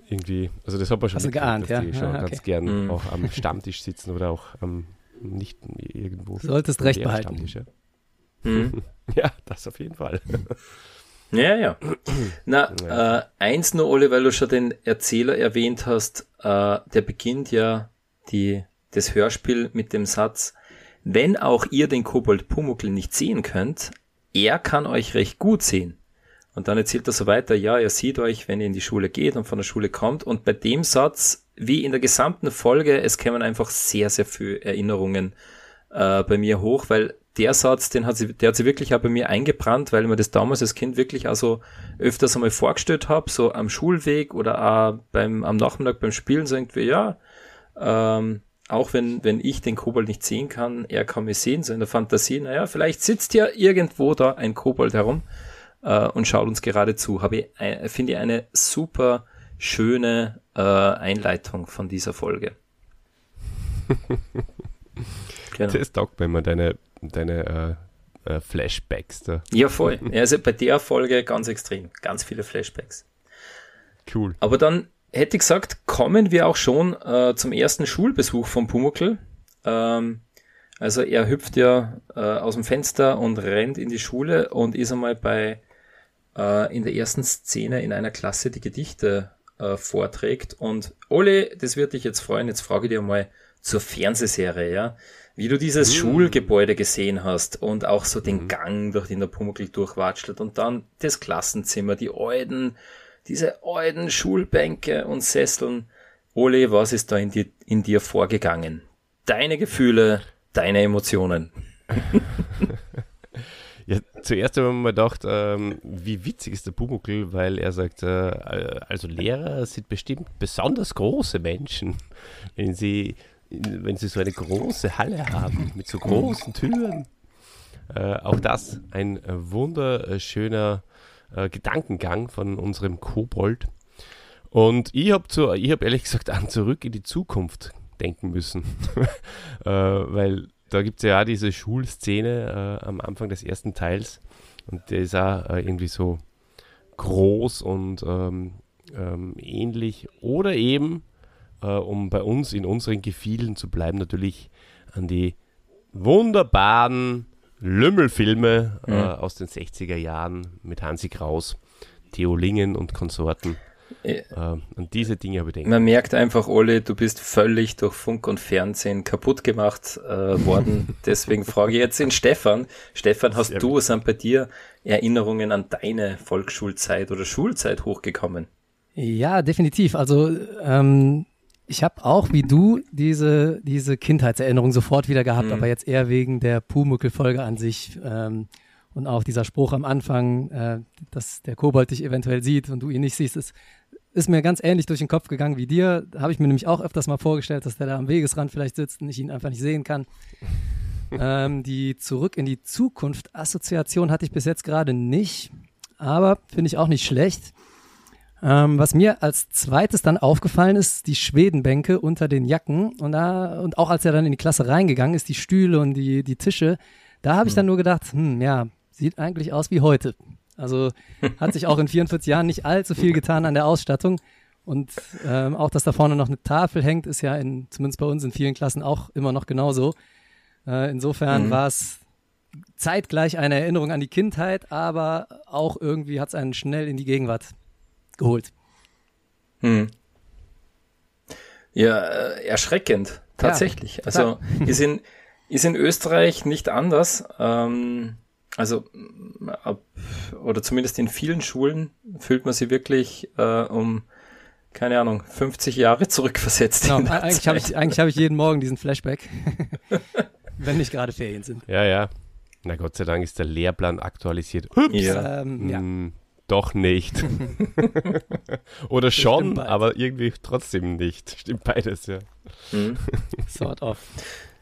irgendwie, also das hat man schon also geahnt, dass ja. die schon ah, okay. ganz gern Mhm. auch am Stammtisch sitzen oder auch am nicht irgendwo. Solltest am recht behalten. Ja. Hm. ja, das auf jeden Fall. Ja, ja. Na, Ja. Äh, eins nur, Ole, weil du schon den Erzähler erwähnt hast, äh, der beginnt ja die, das Hörspiel mit dem Satz, wenn auch ihr den Kobold Pumuckl nicht sehen könnt, er kann euch recht gut sehen. Und dann erzählt er so weiter, ja, er sieht euch, wenn ihr in die Schule geht und von der Schule kommt. Und bei dem Satz, wie in der gesamten Folge, es kämen einfach sehr, sehr viele Erinnerungen äh, bei mir hoch, weil der Satz, den hat sie, der hat sie wirklich auch bei mir eingebrannt, weil ich mir das damals als Kind wirklich also öfters einmal vorgestellt habe, so am Schulweg oder auch beim, am Nachmittag beim Spielen, so irgendwie, ja, ähm, auch wenn, wenn ich den Kobold nicht sehen kann, er kann mich sehen, so in der Fantasie, naja, vielleicht sitzt ja irgendwo da ein Kobold herum äh, und schaut uns gerade zu. Habe ich, finde ich eine super schöne äh, Einleitung von dieser Folge. genau. Das taugt mir immer deine, deine äh, äh, Flashbacks da. Ja, voll. Also bei der Folge ganz extrem. Ganz viele Flashbacks. Cool. Aber dann hätte ich gesagt, kommen wir auch schon äh, zum ersten Schulbesuch von Pumuckl. Ähm, also er hüpft ja äh, aus dem Fenster und rennt in die Schule und ist einmal bei äh, in der ersten Szene in einer Klasse die Gedichte äh, vorträgt. Und Ole, das wird dich jetzt freuen, jetzt frage ich dir mal zur Fernsehserie, ja. Wie du dieses Mm. Schulgebäude gesehen hast und auch so den Gang, durch den der Pumuckl durchwatschelt und dann das Klassenzimmer, die alten, diese alten Schulbänke und Sesseln. Ole, was ist da in dir, in dir vorgegangen? Deine Gefühle, deine Emotionen. Ja, zuerst haben wir mal gedacht, ähm, wie witzig ist der Pumuckl, weil er sagt, äh, also Lehrer sind bestimmt besonders große Menschen, wenn sie, wenn sie so eine große Halle haben mit so großen Türen. Äh, auch das ein äh, wunderschöner äh, Gedankengang von unserem Kobold. Und ich habe hab ehrlich gesagt an zurück in die Zukunft denken müssen, äh, weil da gibt es ja auch diese Schulszene äh, am Anfang des ersten Teils und der ist auch äh, irgendwie so groß und ähm, ähm, ähnlich oder eben, äh, um bei uns in unseren Gefielen zu bleiben, natürlich an die wunderbaren Lümmelfilme äh, Mhm. aus den 60er Jahren mit Hansi Kraus, Theo Lingen und Konsorten. Äh, Äh, an diese Dinge habe ich gedacht. Man merkt einfach, Ole, du bist völlig durch Funk und Fernsehen kaputt gemacht äh, worden. Deswegen frage ich jetzt den Stefan. Stefan, hast Sehr du, sind bei dir Erinnerungen an deine Volksschulzeit oder Schulzeit hochgekommen? Ja, definitiv. Also ähm, ich habe auch wie du diese, diese Kindheitserinnerung sofort wieder gehabt, Mhm. aber jetzt eher wegen der Pumuckl-Folge an sich ähm, und auch dieser Spruch am Anfang, äh, dass der Kobold dich eventuell sieht und du ihn nicht siehst, ist, ist mir ganz ähnlich durch den Kopf gegangen wie dir. Habe ich mir nämlich auch öfters mal vorgestellt, dass der da am Wegesrand vielleicht sitzt und ich ihn einfach nicht sehen kann. ähm, die Zurück in die Zukunft-Assoziation hatte ich bis jetzt gerade nicht, aber finde ich auch nicht schlecht. Ähm, was mir als zweites dann aufgefallen ist, die Schwedenbänke unter den Jacken und, da, und auch als er dann in die Klasse reingegangen ist, die Stühle und die, die Tische, da habe ich dann nur gedacht, hm, ja, sieht eigentlich aus wie heute. Also hat sich auch in 44 Jahren nicht allzu viel getan an der Ausstattung. Und ähm, auch, dass da vorne noch eine Tafel hängt, ist ja in, zumindest bei uns in vielen Klassen auch immer noch genauso. Äh, insofern Mhm. war es zeitgleich eine Erinnerung an die Kindheit, aber auch irgendwie hat es einen schnell in die Gegenwart geholt. Hm. Ja, äh, erschreckend, tatsächlich. also ist in, ist in Österreich nicht anders. Ähm, also ab, oder zumindest in vielen Schulen fühlt man sich wirklich äh, um, keine Ahnung, 50 Jahre zurückversetzt. Genau, eigentlich habe ich, eigentlich hab ich jeden Morgen diesen Flashback, wenn nicht gerade Ferien sind. Ja, ja. Na Gott sei Dank ist der Lehrplan aktualisiert. Ja. Ähm, ja. Doch nicht. Oder schon, aber irgendwie trotzdem nicht. Stimmt beides, ja. Hm. Sort of.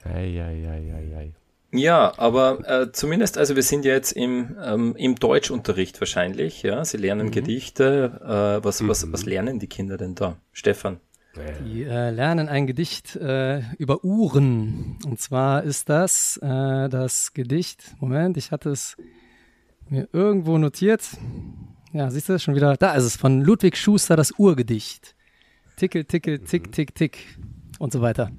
Ei, ei, ei, ei, ei. Ja, aber äh, zumindest, also wir sind ja jetzt im, ähm, im Deutschunterricht wahrscheinlich, ja. Sie lernen mhm. Gedichte. Äh, was, mhm. was, was lernen die Kinder denn da? Stefan? Die äh, lernen ein Gedicht äh, über Uhren. Und zwar ist das äh, das Gedicht. Moment, ich hatte es mir irgendwo notiert. Ja, siehst du das schon wieder? Da ist es von Ludwig Schuster, das Urgedicht. Tickel, tickel, tick, mhm. tick, tick und so weiter.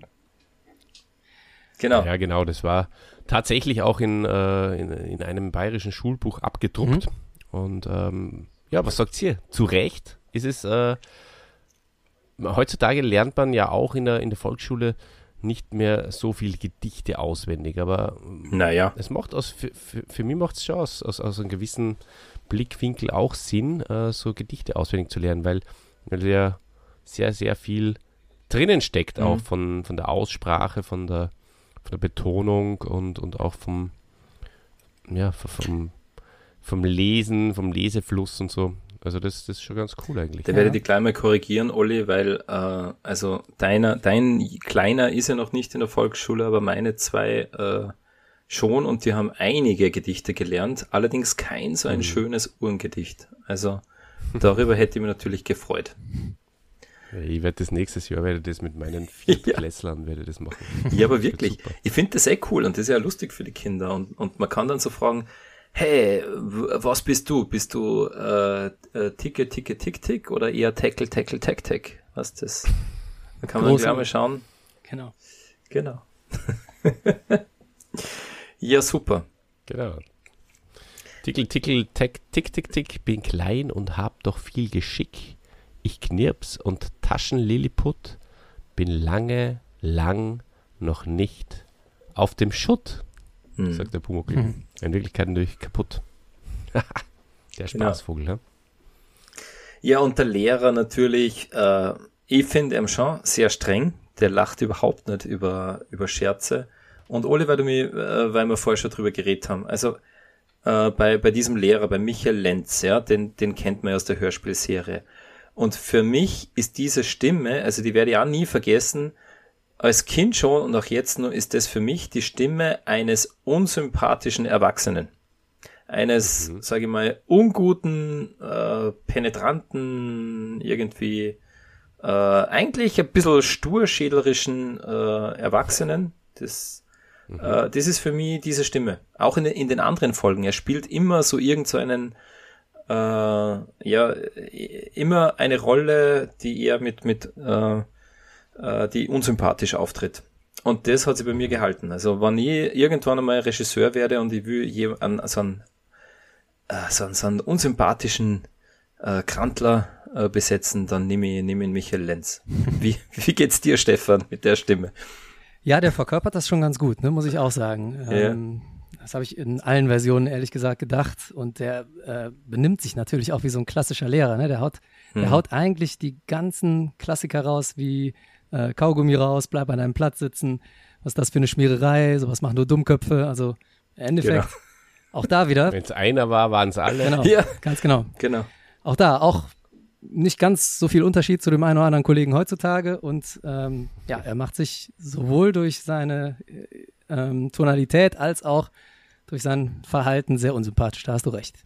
Genau. Ja, genau, das war tatsächlich auch in, äh, in, in, einem bayerischen Schulbuch abgedruckt. Mhm. Und ähm, ja, was sagt ihr? Zu Recht ist es, äh, heutzutage lernt man ja auch in der, in der Volksschule nicht mehr so viel Gedichte auswendig, aber naja. es macht aus, für, für, für mich macht es schon aus, aus, aus einem gewissen Blickwinkel auch Sinn, äh, so Gedichte auswendig zu lernen, weil, weil ja sehr, sehr viel drinnen steckt, mhm. auch von, von der Aussprache, von der, von der Betonung und, und auch vom, ja, vom, vom Lesen, vom Lesefluss und so. Also das, das ist schon ganz cool eigentlich. Da ja. werde ich gleich mal korrigieren, Olli, weil äh, also deiner, dein Kleiner ist ja noch nicht in der Volksschule, aber meine zwei äh, schon und die haben einige Gedichte gelernt, allerdings kein so ein mhm. schönes Uhrengedicht. Also darüber hätte ich mich natürlich gefreut. Ich werde das nächstes Jahr werde das mit meinen Viertklässlern ja. werde das machen. Ja, aber wirklich. Ich finde das eh cool und das ist ja lustig für die Kinder und, und man kann dann so fragen, hey, was bist du? Bist du äh, äh, Ticke, Ticke, Tick, Tick oder eher Tackle, Tackle, Tack, Tack? Was das? Da kann man gleich mal schauen. Genau. Genau. ja, super. Genau. Tickel, tickel, tack, tick, tick, tick, bin klein und hab doch viel Geschick. Ich knirps und Taschenlilliput, bin lange, lang noch nicht auf dem Schutt, hm. sagt der Pumuckl. Hm. In Wirklichkeit natürlich kaputt. der. Spaßvogel, genau. ne? Ja, und der Lehrer natürlich, äh, ich finde ihn schon sehr streng. Der lacht überhaupt nicht über, über Scherze. Und Oli, weil, du mir, äh, weil wir vorher schon drüber geredet haben, also äh, bei, bei diesem Lehrer, bei Michael Lenz, ja, den, den kennt man ja aus der Hörspielserie. Und für mich ist diese Stimme, also die werde ich auch nie vergessen, als Kind schon und auch jetzt nur ist das für mich die Stimme eines unsympathischen Erwachsenen. Eines, mhm. sage ich mal, unguten, äh, penetranten, irgendwie äh, eigentlich ein bisschen sturschädlerischen äh, Erwachsenen. Das, äh, das ist für mich diese Stimme. Auch in, in den anderen Folgen. Er spielt immer so irgend so äh, ja, immer eine Rolle, die er mit, mit äh, äh, die unsympathisch auftritt. Und das hat sich bei mir gehalten. Also wenn ich irgendwann einmal Regisseur werde und ich will je, an, so, einen, äh, so, einen, so einen unsympathischen äh, Krantler äh, besetzen, dann nehme ich, nehme ich Michael Lenz. Wie, wie geht's dir, Stefan, mit der Stimme? Ja, der verkörpert das schon ganz gut, ne, muss ich auch sagen. Ähm, das habe ich in allen Versionen ehrlich gesagt gedacht. Und der äh, benimmt sich natürlich auch wie so ein klassischer Lehrer. Ne? Der, haut, mhm. der haut eigentlich die ganzen Klassiker raus, wie äh, Kaugummi raus, bleib an deinem Platz sitzen. Was ist das für eine Schmiererei? Sowas machen nur Dummköpfe. Also im Endeffekt genau. auch da wieder. Wenn es einer war, waren es alle. Genau, ja. ganz genau. Genau. Auch da, auch nicht ganz so viel Unterschied zu dem einen oder anderen Kollegen heutzutage. Und ähm, ja, er macht sich sowohl durch seine äh, ähm, Tonalität als auch durch sein Verhalten sehr unsympathisch. Da hast du recht.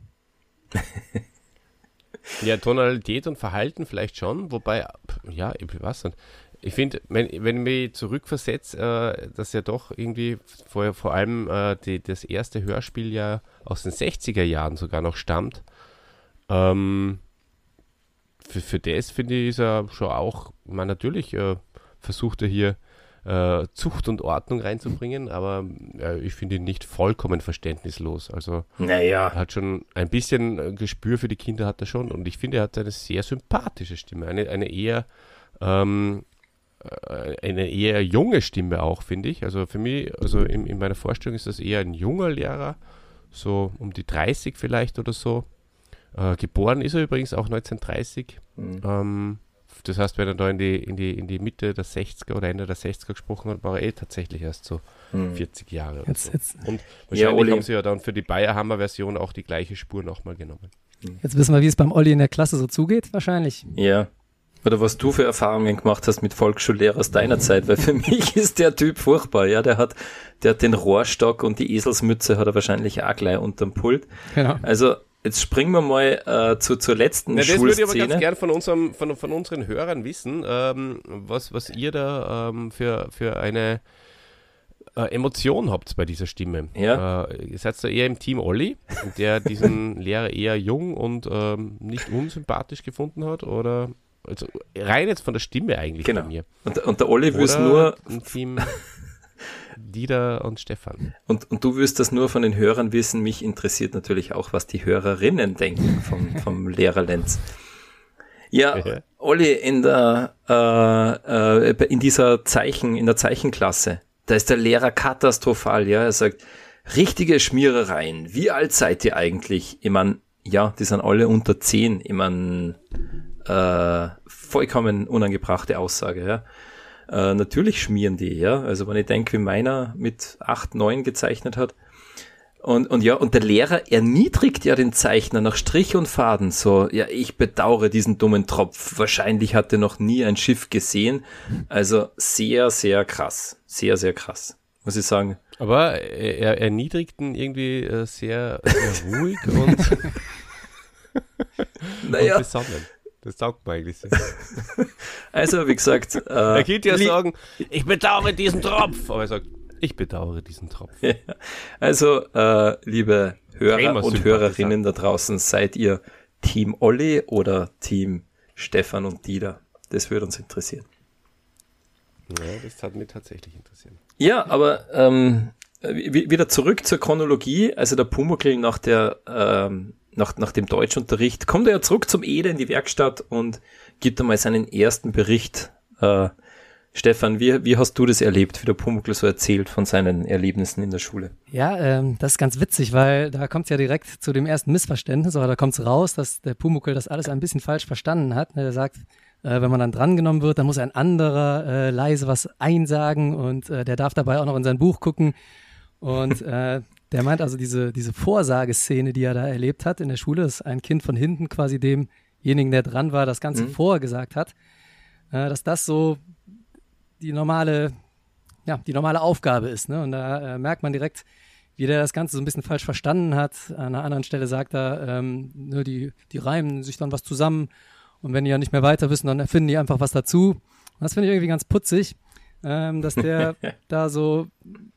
ja, Tonalität und Verhalten vielleicht schon, wobei, ja, ich weiß nicht. Ich finde, wenn, wenn ich mich zurückversetze, äh, dass ja doch irgendwie vor, vor allem äh, die, das erste Hörspiel ja aus den 60er Jahren sogar noch stammt, ähm, für, für das finde ich, ist er schon auch, man natürlich äh, versucht er hier äh, Zucht und Ordnung reinzubringen, aber äh, ich finde ihn nicht vollkommen verständnislos. Also naja. er hat schon ein bisschen äh, Gespür für die Kinder hat er schon und ich finde, er hat eine sehr sympathische Stimme, eine, eine eher ähm, äh, eine eher junge Stimme auch, finde ich. Also für mich, also in, in, meiner Vorstellung ist das eher ein junger Lehrer, so um die 30 vielleicht oder so. Äh, geboren ist er übrigens auch 1930. Mhm. Ähm, das heißt, wenn er da in die, in die, in die Mitte der 60er oder Ende der 60er gesprochen hat, war er eh tatsächlich erst so hm. 40 Jahre. Jetzt, so. jetzt. Und wahrscheinlich ja, haben sie ja dann für die Bayerhammer-Version auch die gleiche Spur nochmal genommen. Jetzt wissen wir, wie es beim Olli in der Klasse so zugeht, wahrscheinlich. Ja. oder was du für Erfahrungen gemacht hast mit Volksschullehrer aus deiner Zeit, weil für mich ist der Typ furchtbar, ja, der hat, der hat den Rohrstock und die Eselsmütze hat er wahrscheinlich auch gleich unterm Pult. Genau. Also, jetzt springen wir mal äh, zu, zur letzten ja, Das würde ich aber ganz gern von, unserem, von, von unseren Hörern wissen, ähm, was, was ihr da ähm, für, für eine äh, Emotion habt bei dieser Stimme. Ja. Äh, ihr seid da eher im Team Olli, der diesen Lehrer eher jung und ähm, nicht unsympathisch gefunden hat, oder also rein jetzt von der Stimme eigentlich genau. bei mir. Und, und der Olli wüsste nur. Im Team Dieter und Stefan. Und, und du wirst das nur von den Hörern wissen. Mich interessiert natürlich auch, was die Hörerinnen denken vom, vom Lehrer Lenz. Ja, Olli, in der, äh, äh, in dieser Zeichen, in der Zeichenklasse, da ist der Lehrer katastrophal, ja. Er sagt, richtige Schmierereien. Wie alt seid ihr eigentlich? Ich mein, ja, die sind alle unter zehn. Ich mein, äh, vollkommen unangebrachte Aussage, ja. Äh, natürlich schmieren die, ja. Also wenn ich denke, wie meiner mit acht, neun gezeichnet hat. Und, und ja, und der Lehrer erniedrigt ja den Zeichner nach Strich und Faden. So, ja, ich bedauere diesen dummen Tropf. Wahrscheinlich hat er noch nie ein Schiff gesehen. Also sehr, sehr krass. Sehr, sehr krass. Muss ich sagen. Aber er erniedrigt ihn irgendwie äh, sehr, sehr ruhig und, naja. und besonnen. Das taugt mir eigentlich sehr. Also, wie gesagt. Äh, er geht ja sagen, ich bedauere diesen Tropf. Aber er sagt, ich bedauere diesen Tropf. Ja. Also, äh, liebe Hörer und Hörerinnen da draußen, seid ihr Team Olli oder Team Stefan und Dieter? Das würde uns interessieren. Ja, das hat mich tatsächlich interessiert. Ja, aber ähm, wieder zurück zur Chronologie. Also der Pumuckl nach der ähm, nach, nach dem Deutschunterricht kommt er ja zurück zum Ede in die Werkstatt und gibt einmal seinen ersten Bericht. Äh, Stefan, wie, wie hast du das erlebt, wie der Pumuckl so erzählt von seinen Erlebnissen in der Schule? Ja, ähm, das ist ganz witzig, weil da kommt es ja direkt zu dem ersten Missverständnis, oder da kommt es raus, dass der Pumuckl das alles ein bisschen falsch verstanden hat. Er sagt, äh, wenn man dann drangenommen wird, dann muss ein anderer äh, leise was einsagen und äh, der darf dabei auch noch in sein Buch gucken. Und äh, der meint also diese, diese Vorsageszene, die er da erlebt hat in der Schule, dass ein Kind von hinten quasi demjenigen, der dran war, das Ganze mhm. vorgesagt hat, äh, dass das so die normale, ja, die normale Aufgabe ist. Ne? Und da äh, merkt man direkt, wie der das Ganze so ein bisschen falsch verstanden hat. An einer anderen Stelle sagt er, ähm, ne, die, die reimen sich dann was zusammen und wenn die ja nicht mehr weiter wissen, dann erfinden die einfach was dazu. Und das finde ich irgendwie ganz putzig ähm, dass der da so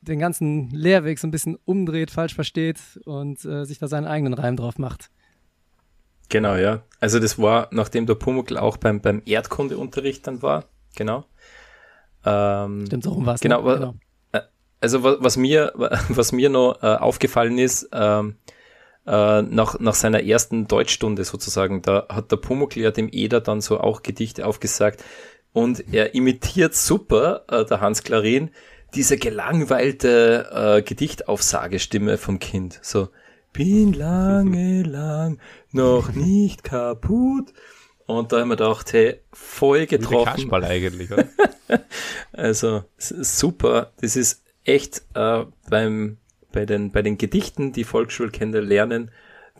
den ganzen Lehrweg so ein bisschen umdreht, falsch versteht und äh, sich da seinen eigenen Reim drauf macht. Genau, ja. Also das war, nachdem der Pumuckl auch beim, beim Erdkundeunterricht dann war, genau. Ähm, Stimmt, so rum war es. Genau, ne? genau. Äh, also was, was, mir, was mir noch äh, aufgefallen ist, ähm, äh, nach, nach seiner ersten Deutschstunde sozusagen, da hat der Pumuckl ja dem Eder dann so auch Gedichte aufgesagt, und er imitiert super, äh, der Hans Klarin, diese gelangweilte äh, Gedichtaufsagestimme vom Kind. So, bin lange lang noch nicht kaputt. Und da haben wir gedacht, hey, voll getroffen. Wie Kasperl eigentlich, oder? also, super. Das ist echt äh, beim, bei, den, bei den Gedichten, die Volksschulkinder lernen,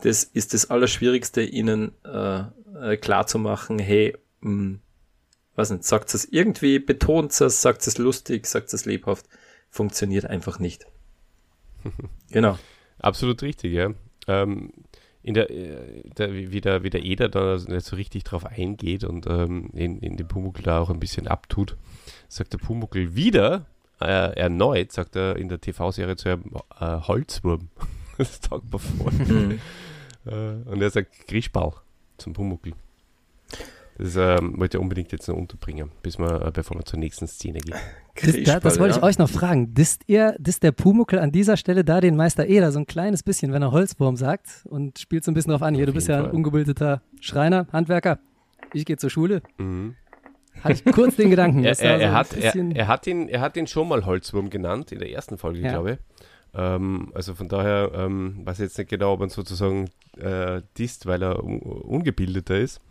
das ist das Allerschwierigste, ihnen äh, äh, klar zu machen, hey, mh, mm, weiß nicht, sagt es irgendwie, betont es, sagt es lustig, sagt es lebhaft, funktioniert einfach nicht. genau. Absolut richtig, ja. Ähm, in der, äh, der, wie, der, wie der Eder da so richtig drauf eingeht und ähm, in, in dem Pumuckl da auch ein bisschen abtut, sagt der Pumuckl wieder, äh, erneut, sagt er in der TV-Serie zu einem äh, Holzwurm. das taugt mir vor. Mhm. äh, und er sagt Grischball zum Pumuckl. Das ähm, wollte ich unbedingt jetzt noch unterbringen, bis wir, äh, bevor wir zur nächsten Szene gehen. Das, das wollte ich euch noch fragen. Disst ihr, disst der Pumuckel an dieser Stelle da den Meister Eder so ein kleines bisschen, wenn er Holzwurm sagt und spielt so ein bisschen drauf an. Hier, du bist ja ein ungebildeter Schreiner, Handwerker. Ich gehe zur Schule. Mhm. Hatte ich kurz den Gedanken. er, er, er, hat, er, er, hat ihn, er hat ihn schon mal Holzwurm genannt, in der ersten Folge, ja. glaube ich. Ähm, also von daher ähm, weiß ich jetzt nicht genau, ob man sozusagen äh, disst, weil er un ungebildeter ist.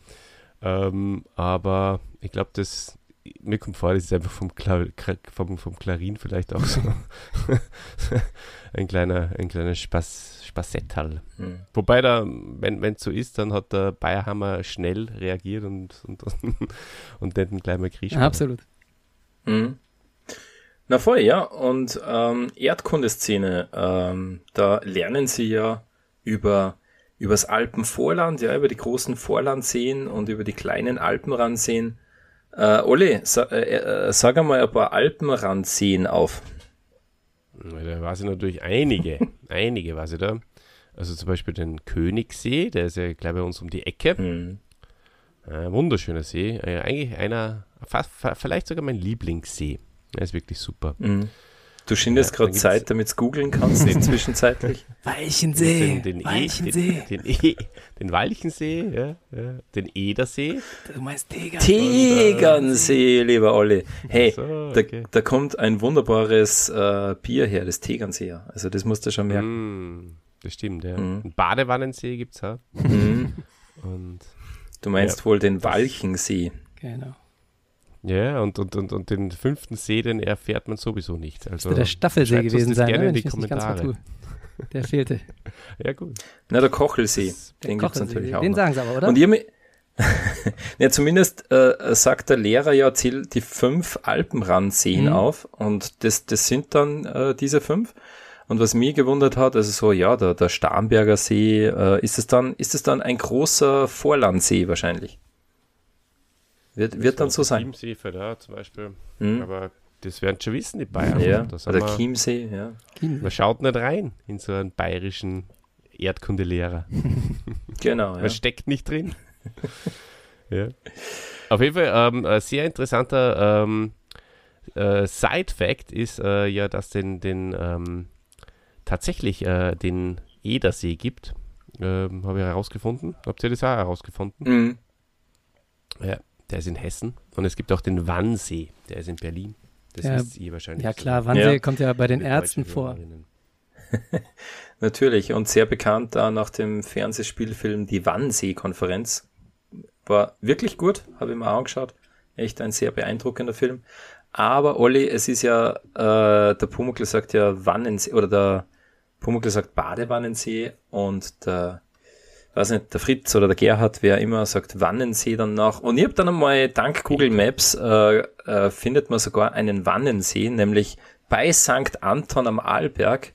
Ähm, aber ich glaube, das mir kommt vor, das ist einfach vom, Kla vom, vom Klarin vielleicht auch so ein kleiner, ein kleiner Spaß, Spassettal. Mhm. Wobei da, wenn es so ist, dann hat der Bayerhammer schnell reagiert und, und, und nicht einen kleinen Krieg. Absolut. Mhm. Na voll, ja. Und ähm, Erdkundeszene, ähm, da lernen sie ja über übers Alpenvorland, ja, über die großen Vorlandseen und über die kleinen Alpenrandseen. Äh, Olli, sa äh, äh, sag einmal ein paar Alpenrandseen auf. Da weiß ich natürlich einige, einige weiß ich da. Also zum Beispiel den Königssee, der ist ja gleich bei uns um die Ecke. Mhm. Äh, wunderschöner See. Äh, eigentlich einer, fast, vielleicht sogar mein Lieblingssee. Er ist wirklich super. Mhm. Du schindest ja, gerade Zeit, damit du googeln kannst, zwischenzeitlich. Walchensee. Den, den, Walchensee. E, den, den, e, den Walchensee, ja, ja, den Edersee. Du meinst Tegernsee. Tegernsee, lieber Olli. Hey, so, okay. da, da, kommt ein wunderbares äh, Bier her, das Tegernseer. Also das musst du schon merken. Mm, das stimmt, ja. Mm. Badewannensee gibt es auch. Mm. Und, du meinst ja. wohl den Walchensee. Genau. Ja, und, und, und, und den fünften See, den erfährt man sowieso nicht. Also, der Staffelsee gewesen sein, gerne ne, in die Kommentare. Der fehlte. ja, gut. Na, der Kochelsee. Der den gibt es natürlich auch. Den noch. sagen sie aber, oder? Und ihr ja, zumindest äh, sagt der Lehrer ja, zählt die fünf Alpenrandseen mhm. auf und das, das sind dann äh, diese fünf. Und was mich gewundert hat, also so, ja, der, der Starnberger See, äh, ist es dann, ist es dann ein großer Vorlandsee wahrscheinlich? Wird, wird dann so sein. Chiemsee da zum Beispiel. Hm. Aber das werden schon wissen, die Bayern. Ja, oder Chiemsee, ja. Man schaut nicht rein in so einen bayerischen Erdkundelehrer. genau. Man ja. steckt nicht drin. ja. Auf jeden Fall ähm, ein sehr interessanter ähm, äh, Side-Fact ist äh, ja, dass den, den ähm, tatsächlich äh, den Edersee gibt. Ähm, Habe ich herausgefunden. Habt ihr das auch herausgefunden? Mhm. Ja, der ist in Hessen. Und es gibt auch den Wannsee, der ist in Berlin. Das ja, wisst ihr wahrscheinlich. Ja klar, Wannsee ja. kommt ja bei den Ärzten vor. Natürlich und sehr bekannt da nach dem Fernsehspielfilm Die Wannsee-Konferenz. War wirklich gut, habe ich mir angeschaut. Echt ein sehr beeindruckender Film. Aber Olli, es ist ja, äh, der Pumuckl sagt ja Wannensee, oder der Pumuckl sagt Badewannensee und der weiß nicht, der Fritz oder der Gerhard, wer immer sagt Wannensee dann nach. Und ich habe dann einmal, dank Google Maps, äh, äh, findet man sogar einen Wannensee, nämlich bei St. Anton am Arlberg.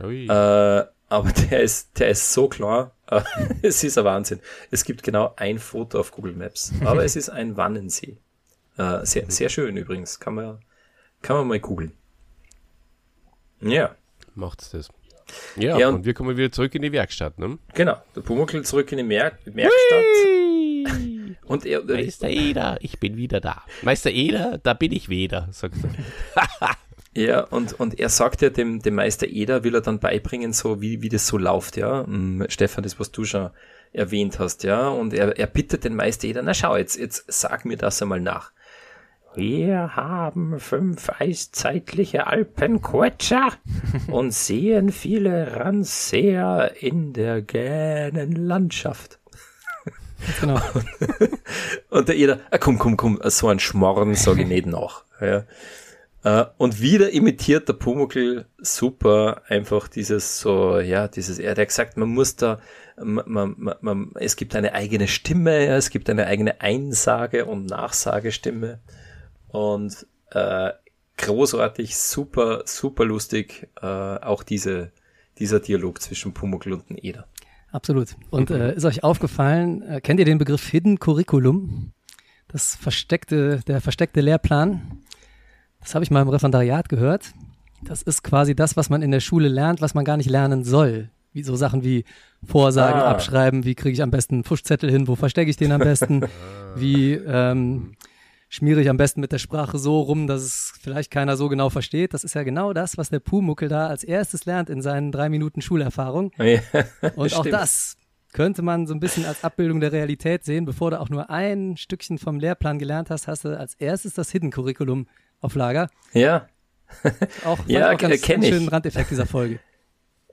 Äh, aber der ist, der ist so klar. Es ist ein Wahnsinn. Es gibt genau ein Foto auf Google Maps. Aber es ist ein Wannensee. Äh, sehr, sehr schön übrigens. Kann man, kann man mal googeln. Ja. Macht's das. Ja, ja und, und, wir kommen wieder zurück in die Werkstatt, ne? Genau, der Pumuckl zurück in die Mer Werkstatt. und er, Meister Eder, ich bin wieder da. Meister Eder, da bin ich wieder, sagt er. ja, und, und er sagt ja dem, dem Meister Eder, will er dann beibringen, so wie, wie das so läuft, ja. Um, Stefan, das, was du schon erwähnt hast, ja. Und er, er bittet den Meister Eder, na schau, jetzt, jetzt sag mir das einmal nach. Wir haben fünf eiszeitliche Alpenquetscher und sehen viele Randseher in der gähnen Landschaft. Genau. und der Eder, ah, komm, komm, komm, so ein Schmorren sage ich nicht noch. Ja. Uh, und wieder imitiert der Pumuckl super einfach dieses so, ja, dieses, er hat gesagt, man muss da, man, man, man, es gibt eine eigene Stimme, es gibt eine eigene Einsage- und Nachsagestimme. Und äh, großartig, super, super lustig, äh, auch diese, dieser Dialog zwischen Pumuckl und Eder. Absolut. Und äh, ist euch aufgefallen, äh, kennt ihr den Begriff Hidden Curriculum? Das versteckte, der versteckte Lehrplan. Das habe ich mal im Referendariat gehört. Das ist quasi das, was man in der Schule lernt, was man gar nicht lernen soll. Wie so Sachen wie Vorsagen, ah. abschreiben, wie kriege ich am besten einen Fuschzettel hin, wo verstecke ich den am besten, wie ähm, schmiere ich am besten mit der Sprache so rum, dass es vielleicht keiner so genau versteht. Das ist ja genau das, was der Pumuckel da als erstes lernt in seinen drei Minuten Schulerfahrung. Ja, Und auch das könnte man so ein bisschen als Abbildung der Realität sehen. Bevor du auch nur ein Stückchen vom Lehrplan gelernt hast, hast du als erstes das Hidden Curriculum auf Lager. Ja. auch, ja, auch ganz, ganz schönen Randeffekt dieser Folge.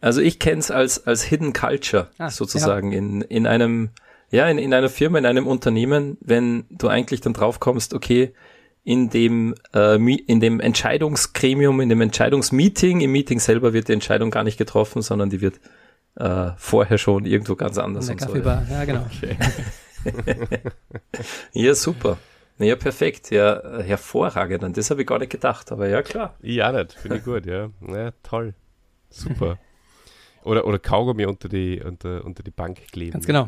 Also ich kenne es als, als Hidden Culture ah, sozusagen ja. in, in einem ja, in, in einer Firma, in einem Unternehmen, wenn du eigentlich dann drauf kommst, okay, in dem, äh, in dem Entscheidungsgremium, in dem Entscheidungsmeeting. Im Meeting selber wird die Entscheidung gar nicht getroffen, sondern die wird äh, vorher schon irgendwo ganz anders. In der Kaffeebar, so. ja genau. Okay. ja, super. Ja, perfekt. Ja, hervorragend. Und das habe ich gar nicht gedacht, aber ja, klar. Ja, nicht. Finde ich gut, ja. Ja, toll. Super. Oder, oder Kaugummi unter die, unter, unter die Bank kleben. Ganz genau.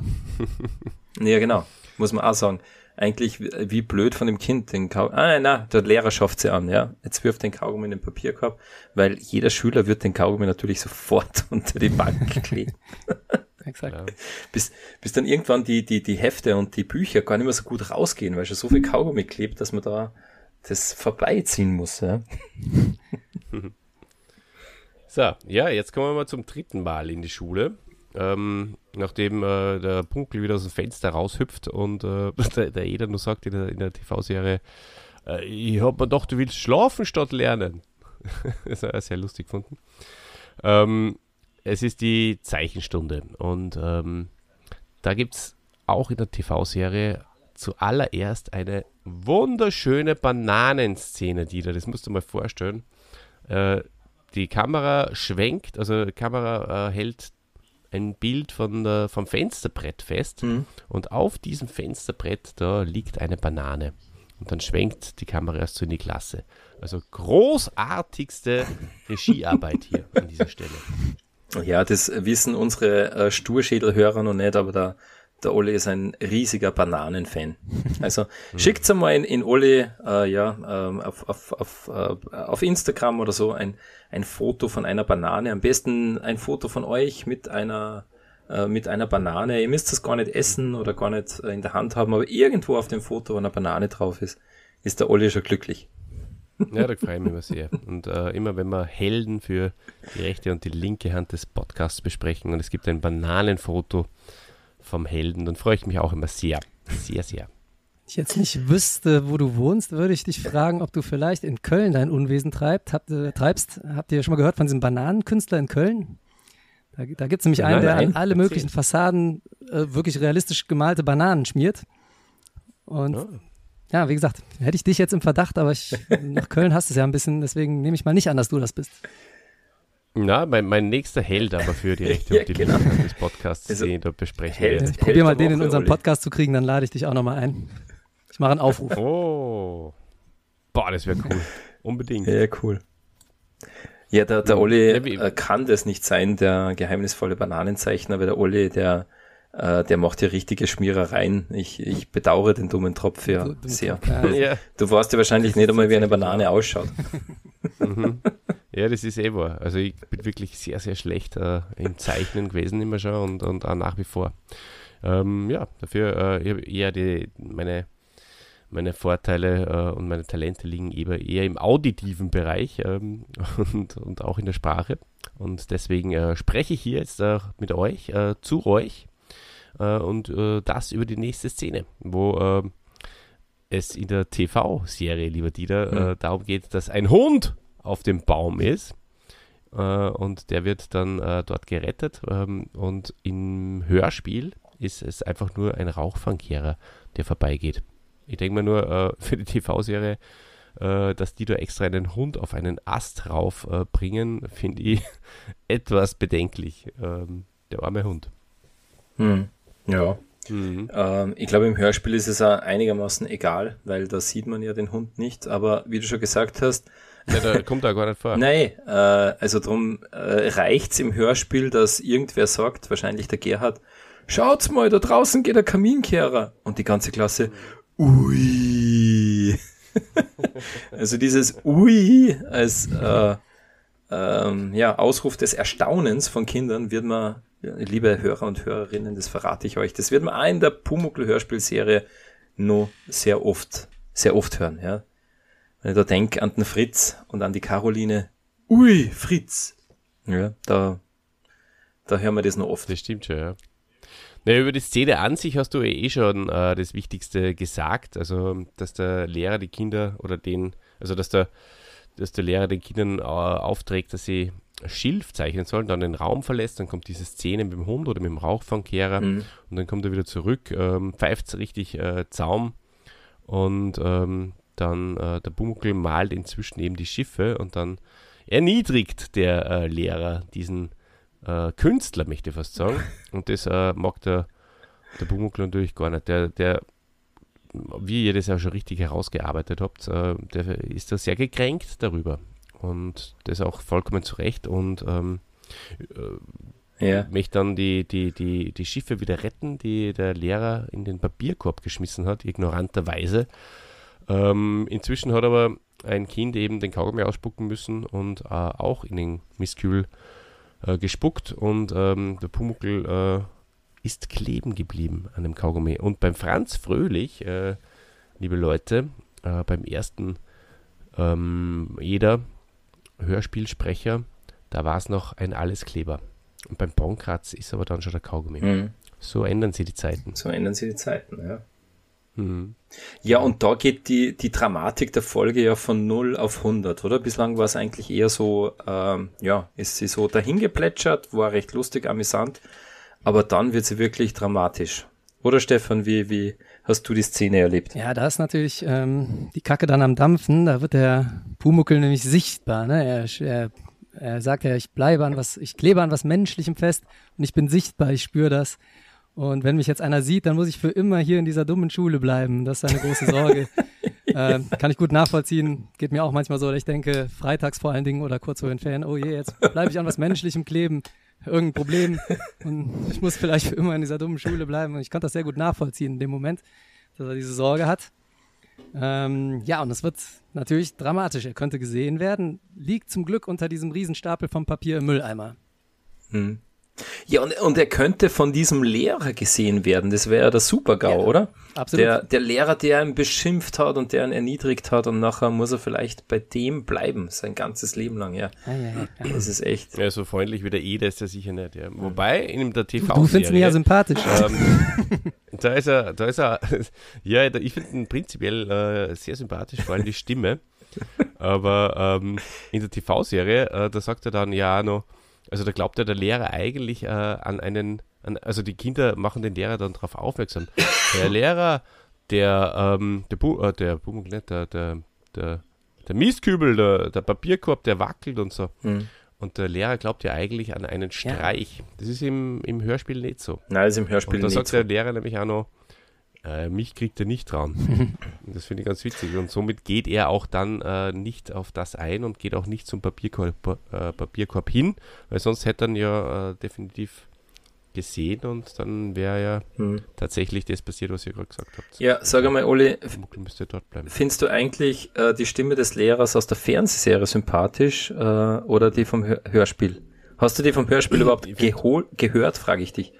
ja, genau. Muss man auch sagen. Eigentlich wie blöd von dem Kind den Kaugummi. Ah, nein, der Lehrer schafft sie an, ja. Jetzt wirft den Kaugummi in den Papierkorb, weil jeder Schüler wird den Kaugummi natürlich sofort unter die Bank kleben. Exakt. Ja. Bis, bis dann irgendwann die, die, die Hefte und die Bücher gar nicht mehr so gut rausgehen, weil schon so viel Kaugummi klebt, dass man da das vorbeiziehen muss. Ja. So, ja, jetzt kommen wir mal zum dritten Mal in die Schule. Ähm, nachdem äh, der Punkel wieder aus dem Fenster raushüpft und äh, der, der Eder nur sagt in der, der TV-Serie, äh, ich hab mir gedacht, du willst schlafen statt lernen. das war sehr lustig gefunden. Ähm, es ist die Zeichenstunde und ähm, da gibt es auch in der TV-Serie zuallererst eine wunderschöne Bananenszene, die da, das musst du mal vorstellen. Äh, die Kamera schwenkt, also die Kamera äh, hält ein Bild von der, vom Fensterbrett fest mhm. und auf diesem Fensterbrett da liegt eine Banane. Und dann schwenkt die Kamera erst so in die Klasse. Also großartigste Regiearbeit hier an dieser Stelle. Ja, das wissen unsere äh, Sturschädelhörer noch nicht, aber da der Olli ist ein riesiger Bananenfan. Also mhm. schickt's einmal in, in Olli äh, ja, ähm, auf, auf, auf, äh, auf Instagram oder so ein, ein Foto von einer Banane. Am besten ein Foto von euch mit einer äh, mit einer Banane. Ihr müsst es gar nicht essen oder gar nicht äh, in der Hand haben, aber irgendwo auf dem Foto, wo eine Banane drauf ist, ist der Olli schon glücklich. Ja, da freue ich mich immer sehr. Und äh, immer wenn wir Helden für die rechte und die linke Hand des Podcasts besprechen und es gibt ein Bananenfoto, vom Helden, dann freue ich mich auch immer sehr, sehr, sehr. ich jetzt nicht wüsste, wo du wohnst, würde ich dich fragen, ob du vielleicht in Köln dein Unwesen treibt, habt, äh, treibst. Habt ihr schon mal gehört von diesem Bananenkünstler in Köln? Da, da gibt es nämlich einen, der an alle möglichen Fassaden äh, wirklich realistisch gemalte Bananen schmiert. Und oh. ja, wie gesagt, hätte ich dich jetzt im Verdacht, aber ich, nach Köln hast du es ja ein bisschen, deswegen nehme ich mal nicht an, dass du das bist. Na, mein, mein nächster Held aber für die Rechte ja, und die genau. des Podcasts, also, den da besprechen Held, wir. Ich probiere mal den in unseren Podcast zu kriegen, dann lade ich dich auch nochmal ein. Ich mache einen Aufruf. Oh. Boah, das wäre cool. Unbedingt. Ja, cool. Ja, der, der Olli äh, kann das nicht sein, der geheimnisvolle Bananenzeichner, weil der Olli, der, äh, der macht ja richtige Schmierereien. Ich, ich bedauere den dummen Tropf ja sehr. Ja. Du weißt ja wahrscheinlich nicht einmal, wie eine Banane ausschaut. mhm. Ja, das ist eh wahr. Also ich bin wirklich sehr, sehr schlecht äh, im Zeichnen gewesen immer schon und, und auch nach wie vor. Ähm, ja, dafür äh, ich habe eher die, meine, meine Vorteile äh, und meine Talente liegen eher, eher im auditiven Bereich ähm, und, und auch in der Sprache. Und deswegen äh, spreche ich hier jetzt äh, mit euch, äh, zu euch und das über die nächste Szene, wo es in der TV-Serie, lieber Dieter, mhm. darum geht, dass ein Hund auf dem Baum ist. Äh, und der wird dann äh, dort gerettet. Ähm, und im Hörspiel ist es einfach nur ein Rauchfangkehrer, der vorbeigeht. Ich denke mir nur äh, für die TV-Serie, äh, dass die da extra einen Hund auf einen Ast raufbringen, äh, finde ich etwas bedenklich. Ähm, der arme Hund. Hm. Ja. Mhm. Ähm, ich glaube, im Hörspiel ist es auch einigermaßen egal, weil da sieht man ja den Hund nicht. Aber wie du schon gesagt hast, ja, da kommt er gar nicht vor. Nein, äh, also darum äh, reicht's im Hörspiel, dass irgendwer sagt, wahrscheinlich der Gerhard, schaut's mal, da draußen geht der Kaminkehrer. Und die ganze Klasse, ui. also dieses ui als äh, ähm, ja, Ausruf des Erstaunens von Kindern wird man, liebe Hörer und Hörerinnen, das verrate ich euch, das wird man auch in der Pumuckl-Hörspielserie nur sehr oft, sehr oft hören, ja. Wenn ich da denke an den Fritz und an die Caroline, ui, Fritz. Ja, da, da hören wir das noch oft. Das stimmt schon, ja. Na, über die Szene an sich hast du eh schon äh, das Wichtigste gesagt. Also, dass der Lehrer die Kinder oder den, also dass der, dass der Lehrer den Kindern äh, aufträgt, dass sie Schilf zeichnen sollen, dann den Raum verlässt, dann kommt diese Szene mit dem Hund oder mit dem Rauchfangkehrer mhm. und dann kommt er wieder zurück, ähm, pfeift richtig äh, Zaum und ähm, dann äh, der Bumuckel malt inzwischen eben die Schiffe und dann erniedrigt der äh, Lehrer diesen äh, Künstler, möchte ich fast sagen. Und das äh, mag der, der Bumuckel natürlich gar nicht. Der, der, wie ihr das ja schon richtig herausgearbeitet habt, äh, der ist da sehr gekränkt darüber. Und das auch vollkommen zu Recht. Und ähm, äh, ja. möchte dann die, die, die, die Schiffe wieder retten, die der Lehrer in den Papierkorb geschmissen hat, ignoranterweise. Ähm, inzwischen hat aber ein Kind eben den Kaugummi ausspucken müssen und äh, auch in den Mistkübel äh, gespuckt und ähm, der Pumuckel äh, ist kleben geblieben an dem Kaugummi. Und beim Franz Fröhlich, äh, liebe Leute, äh, beim ersten ähm, jeder Hörspielsprecher, da war es noch ein Alleskleber. Und beim Bonkratz ist aber dann schon der Kaugummi. Mhm. So ändern sie die Zeiten. So ändern sie die Zeiten, ja. Mhm. Ja, und da geht die, die Dramatik der Folge ja von 0 auf 100, oder? Bislang war es eigentlich eher so, ähm, ja, ist sie so dahingeplätschert, war recht lustig, amüsant, aber dann wird sie wirklich dramatisch. Oder Stefan, wie, wie hast du die Szene erlebt? Ja, da ist natürlich ähm, die Kacke dann am Dampfen, da wird der Pumuckel nämlich sichtbar, ne? Er, er, er sagt ja, ich bleibe an was, ich klebe an was Menschlichem fest und ich bin sichtbar, ich spüre das. Und wenn mich jetzt einer sieht, dann muss ich für immer hier in dieser dummen Schule bleiben. Das ist eine große Sorge. äh, kann ich gut nachvollziehen. Geht mir auch manchmal so, dass ich denke, freitags vor allen Dingen oder kurz vor den Ferien, oh je, jetzt bleibe ich an was Menschlichem kleben. Irgendein Problem. Und ich muss vielleicht für immer in dieser dummen Schule bleiben. Und ich konnte das sehr gut nachvollziehen in dem Moment, dass er diese Sorge hat. Ähm, ja, und es wird natürlich dramatisch. Er könnte gesehen werden, liegt zum Glück unter diesem Riesenstapel vom Papier im Mülleimer. Hm. Ja, und, und er könnte von diesem Lehrer gesehen werden. Das wäre ja der Super-GAU, ja, oder? Absolut. Der, der Lehrer, der ihn beschimpft hat und der ihn erniedrigt hat und nachher muss er vielleicht bei dem bleiben, sein ganzes Leben lang, ja. ja, ja, ja. Das ist echt. Ja, so freundlich wie der Ede ist er sicher nicht. Ja. Wobei, in der tv Du findest ihn ja sympathisch. Ähm, da ist er, da ist er, ja, ich finde ihn prinzipiell äh, sehr sympathisch, vor allem die Stimme. Aber ähm, in der TV-Serie, äh, da sagt er dann ja noch, also da glaubt ja der Lehrer eigentlich äh, an einen, an, also die Kinder machen den Lehrer dann darauf aufmerksam. Der Lehrer, der, ähm, der, Bu äh, der, der, der, der, der Mistkübel, der, der Papierkorb, der wackelt und so. Mhm. Und der Lehrer glaubt ja eigentlich an einen Streich. Ja. Das ist im, im Hörspiel nicht so. Nein, das ist im Hörspiel nicht so. Und da sagt so. der Lehrer nämlich auch noch, äh, mich kriegt er nicht dran. das finde ich ganz witzig. Und somit geht er auch dann äh, nicht auf das ein und geht auch nicht zum Papierkorb, äh, Papierkorb hin, weil sonst hätte er ja äh, definitiv gesehen und dann wäre ja hm. tatsächlich das passiert, was ihr gerade gesagt habt. Ja, sag einmal, Oli, findest du eigentlich äh, die Stimme des Lehrers aus der Fernsehserie sympathisch äh, oder die vom Hörspiel? Hast du die vom Hörspiel überhaupt gehört, frage ich dich.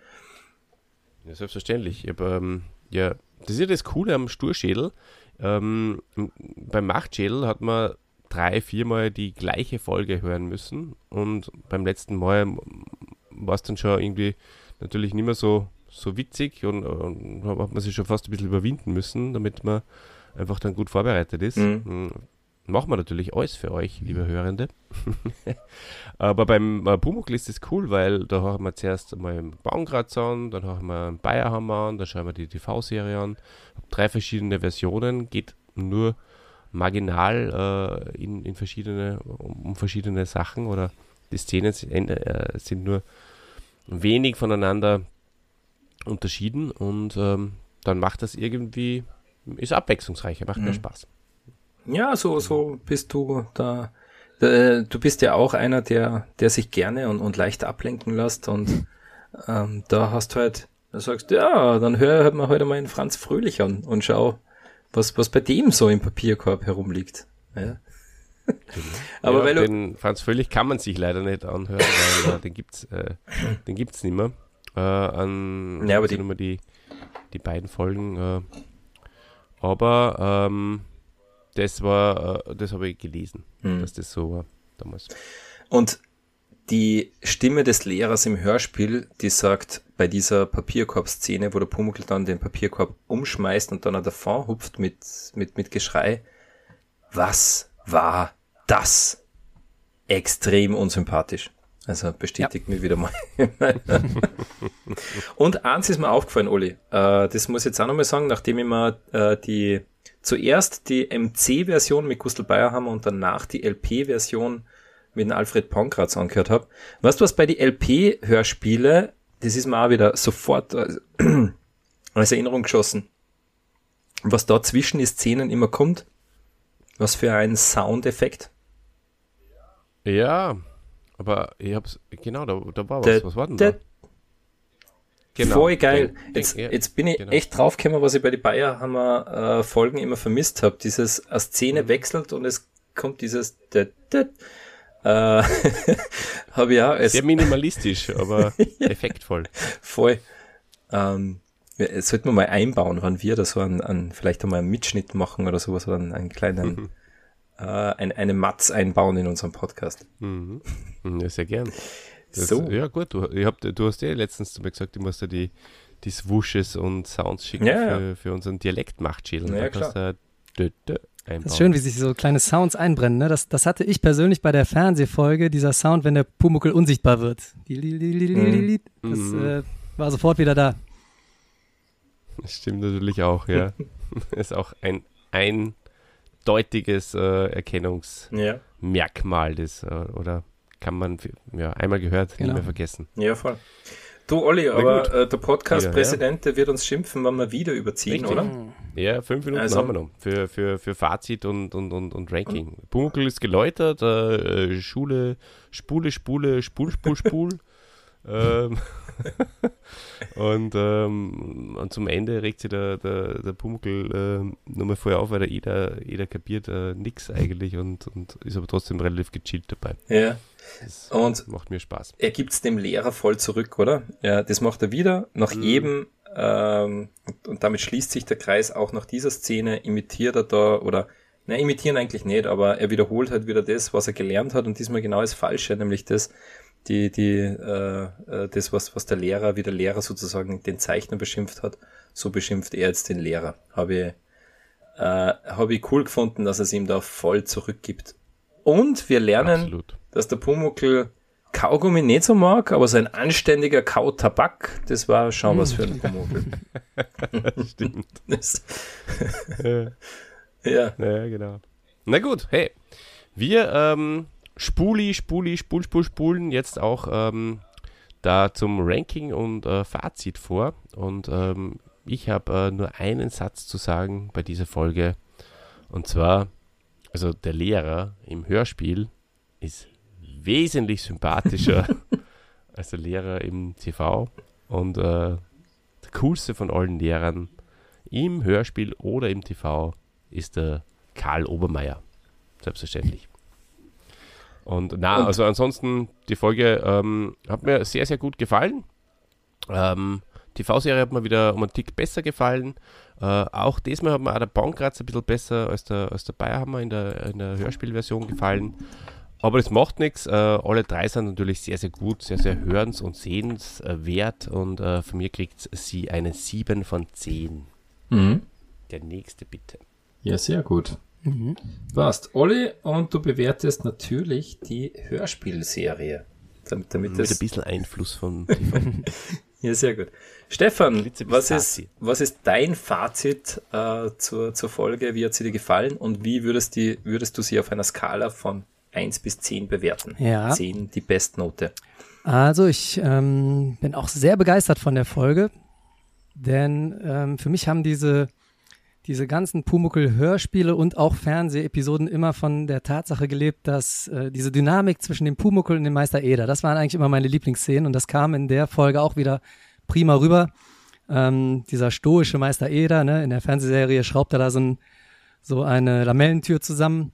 Ja, selbstverständlich. Ich habe ähm, ja, das ist ja das Coole am Sturschädel. Ähm, beim Machtschädel hat man drei, viermal die gleiche Folge hören müssen und beim letzten Mal war es dann schon irgendwie natürlich nicht mehr so, so witzig und, und hat man sich schon fast ein bisschen überwinden müssen, damit man einfach dann gut vorbereitet ist. Mhm. Machen wir natürlich alles für euch, liebe Hörende. Aber beim äh, Pumuckl ist es cool, weil da haben wir zuerst mal einen Baumkratz an, dann haben wir einen Bayerhammer an, dann schauen wir die TV-Serie an. Drei verschiedene Versionen, geht nur marginal äh, in, in verschiedene, um, um, verschiedene Sachen oder die Szenen sind, äh, sind nur wenig voneinander unterschieden und ähm, dann macht das irgendwie, ist abwechslungsreicher, macht mhm. mehr Spaß. Ja, so, so bist du da. Du bist ja auch einer, der, der sich gerne und, und leicht ablenken lässt und ähm, da hast du halt, da sagst ja, dann hör halt mal heute mal in Franz Fröhlich an und schau, was, was bei dem so im Papierkorb herumliegt. Ja. Aber ja, weil den Franz Fröhlich kann man sich leider nicht anhören, weil äh, den gibt's, äh, den gibt's nicht mehr. Äh, an, ja, aber die, die, die beiden Folgen. Äh, aber ähm, das war, äh, das habe ich gelesen, mhm. dass das so war damals. Und die Stimme des Lehrers im Hörspiel, die sagt bei dieser Papierkorb-Szene, wo der Pumuckl dann den Papierkorb umschmeißt und dann davon hupft mit, mit, mit Geschrei, was war das? Extrem unsympathisch. Also bestätigt ja. mich wieder mal. und eins ist mir aufgefallen, Oli. Äh, das muss ich jetzt auch nochmal sagen, nachdem ich mir äh, die zuerst die MC-Version mit Gustl Bayerhammer und danach die LP-Version mit dem Alfred Pankratz angehört habe. Weißt du was bei die LP-Hörspiele, das ist mir auch wieder sofort äh, als Erinnerung geschossen. Was da zwischen den Szenen immer kommt, was für ein Soundeffekt. Ja, aber ich hab's, genau, da, da war was. was war denn da? Genau. Voll geil. Jetzt, jetzt bin ich genau. echt draufgekommen, was ich bei den Bayerhammer äh, Folgen immer vermisst habe. Dieses eine Szene mhm. wechselt und es kommt dieses äh, habe ich auch. Sehr minimalistisch, aber effektvoll. Voll. Ähm, sollten wir mal einbauen, wann wir da so einen, einen vielleicht einmal einen Mitschnitt machen oder sowas oder einen, einen kleinen mhm. äh, ein, eine Matz einbauen in unserem Podcast. Mhm. Ja, sehr gern. Das, so. Ja, gut, du, ich hab, du hast ja letztens zu mir gesagt, du musst ja die, die Swooshes und Sounds schicken ja, ja. Für, für unseren Dialektmachtschädel. Ja, da dö Das ist schön, wie sich so kleine Sounds einbrennen. Ne? Das, das hatte ich persönlich bei der Fernsehfolge, dieser Sound, wenn der Pumuckel unsichtbar wird. Mhm. Das mhm. äh, war sofort wieder da. Das stimmt natürlich auch, ja. ist auch ein eindeutiges äh, Erkennungsmerkmal des, äh, oder kann man ja, einmal gehört, genau. nie mehr vergessen. Ja, voll. Du, Olli, aber äh, der Podcast-Präsident, ja. der wird uns schimpfen, wenn wir wieder überziehen, Richtig. oder? Ja, fünf Minuten also. haben wir noch für, für, für Fazit und, und, und, und Ranking. Pumuckl ist geläutert, äh, Schule, Spule, Spule, Spul, Spul, Spul. ähm, und, ähm, und zum Ende regt sich der, der, der Pumuckl äh, nochmal vorher auf, weil der jeder, jeder kapiert äh, nichts eigentlich und, und ist aber trotzdem relativ gechillt dabei. Ja. Das und macht mir Spaß. Er gibt es dem Lehrer voll zurück, oder? Ja, das macht er wieder. Nach mhm. jedem, ähm, und, und, damit schließt sich der Kreis auch nach dieser Szene, imitiert er da, oder, ne, imitieren eigentlich nicht, aber er wiederholt halt wieder das, was er gelernt hat und diesmal genau das Falsche, nämlich das, die, die, äh, äh, das, was, was der Lehrer, wie der Lehrer sozusagen den Zeichner beschimpft hat, so beschimpft er jetzt den Lehrer. Habe ich, äh, habe ich cool gefunden, dass er es ihm da voll zurückgibt. Und wir lernen, Absolut. dass der Pumuckl Kaugummi nicht so mag, aber sein anständiger Kautabak, das war schon was für einen Pumuckl. Stimmt. Das, ja. ja. Ja, genau. Na gut, hey, wir ähm, Spuli, Spuli, Spul, Spul, Spulen jetzt auch ähm, da zum Ranking und äh, Fazit vor. Und ähm, ich habe äh, nur einen Satz zu sagen bei dieser Folge. Und zwar, also der Lehrer im Hörspiel ist wesentlich sympathischer als der Lehrer im TV. Und äh, der coolste von allen Lehrern im Hörspiel oder im TV ist der Karl Obermeier. Selbstverständlich. Und na, also ansonsten, die Folge ähm, hat mir sehr, sehr gut gefallen. Ähm, TV-Serie hat mir wieder um einen Tick besser gefallen. Äh, auch diesmal hat mir auch der Baumkratz ein bisschen besser als der, als der Bayerhammer in der, in der Hörspielversion gefallen. Aber das macht nichts. Äh, alle drei sind natürlich sehr, sehr gut, sehr, sehr hörens- und sehenswert. Und äh, von mir kriegt sie eine 7 von 10. Mhm. Der nächste bitte. Ja, sehr gut. Mhm. Passt. Olli, und du bewertest natürlich die Hörspielserie. Damit, damit Mit ein bisschen Einfluss von Ja, sehr gut. Stefan, was ist, was ist dein Fazit äh, zur, zur Folge? Wie hat sie dir gefallen und wie würdest, die, würdest du sie auf einer Skala von 1 bis 10 bewerten? Ja. 10 die Bestnote. Also ich ähm, bin auch sehr begeistert von der Folge, denn ähm, für mich haben diese diese ganzen Pumuckel-Hörspiele und auch Fernsehepisoden immer von der Tatsache gelebt, dass äh, diese Dynamik zwischen dem Pumuckel und dem Meister Eder, das waren eigentlich immer meine Lieblingsszenen und das kam in der Folge auch wieder prima rüber. Ähm, dieser stoische Meister Eder, ne, in der Fernsehserie schraubt er da so, ein, so eine Lamellentür zusammen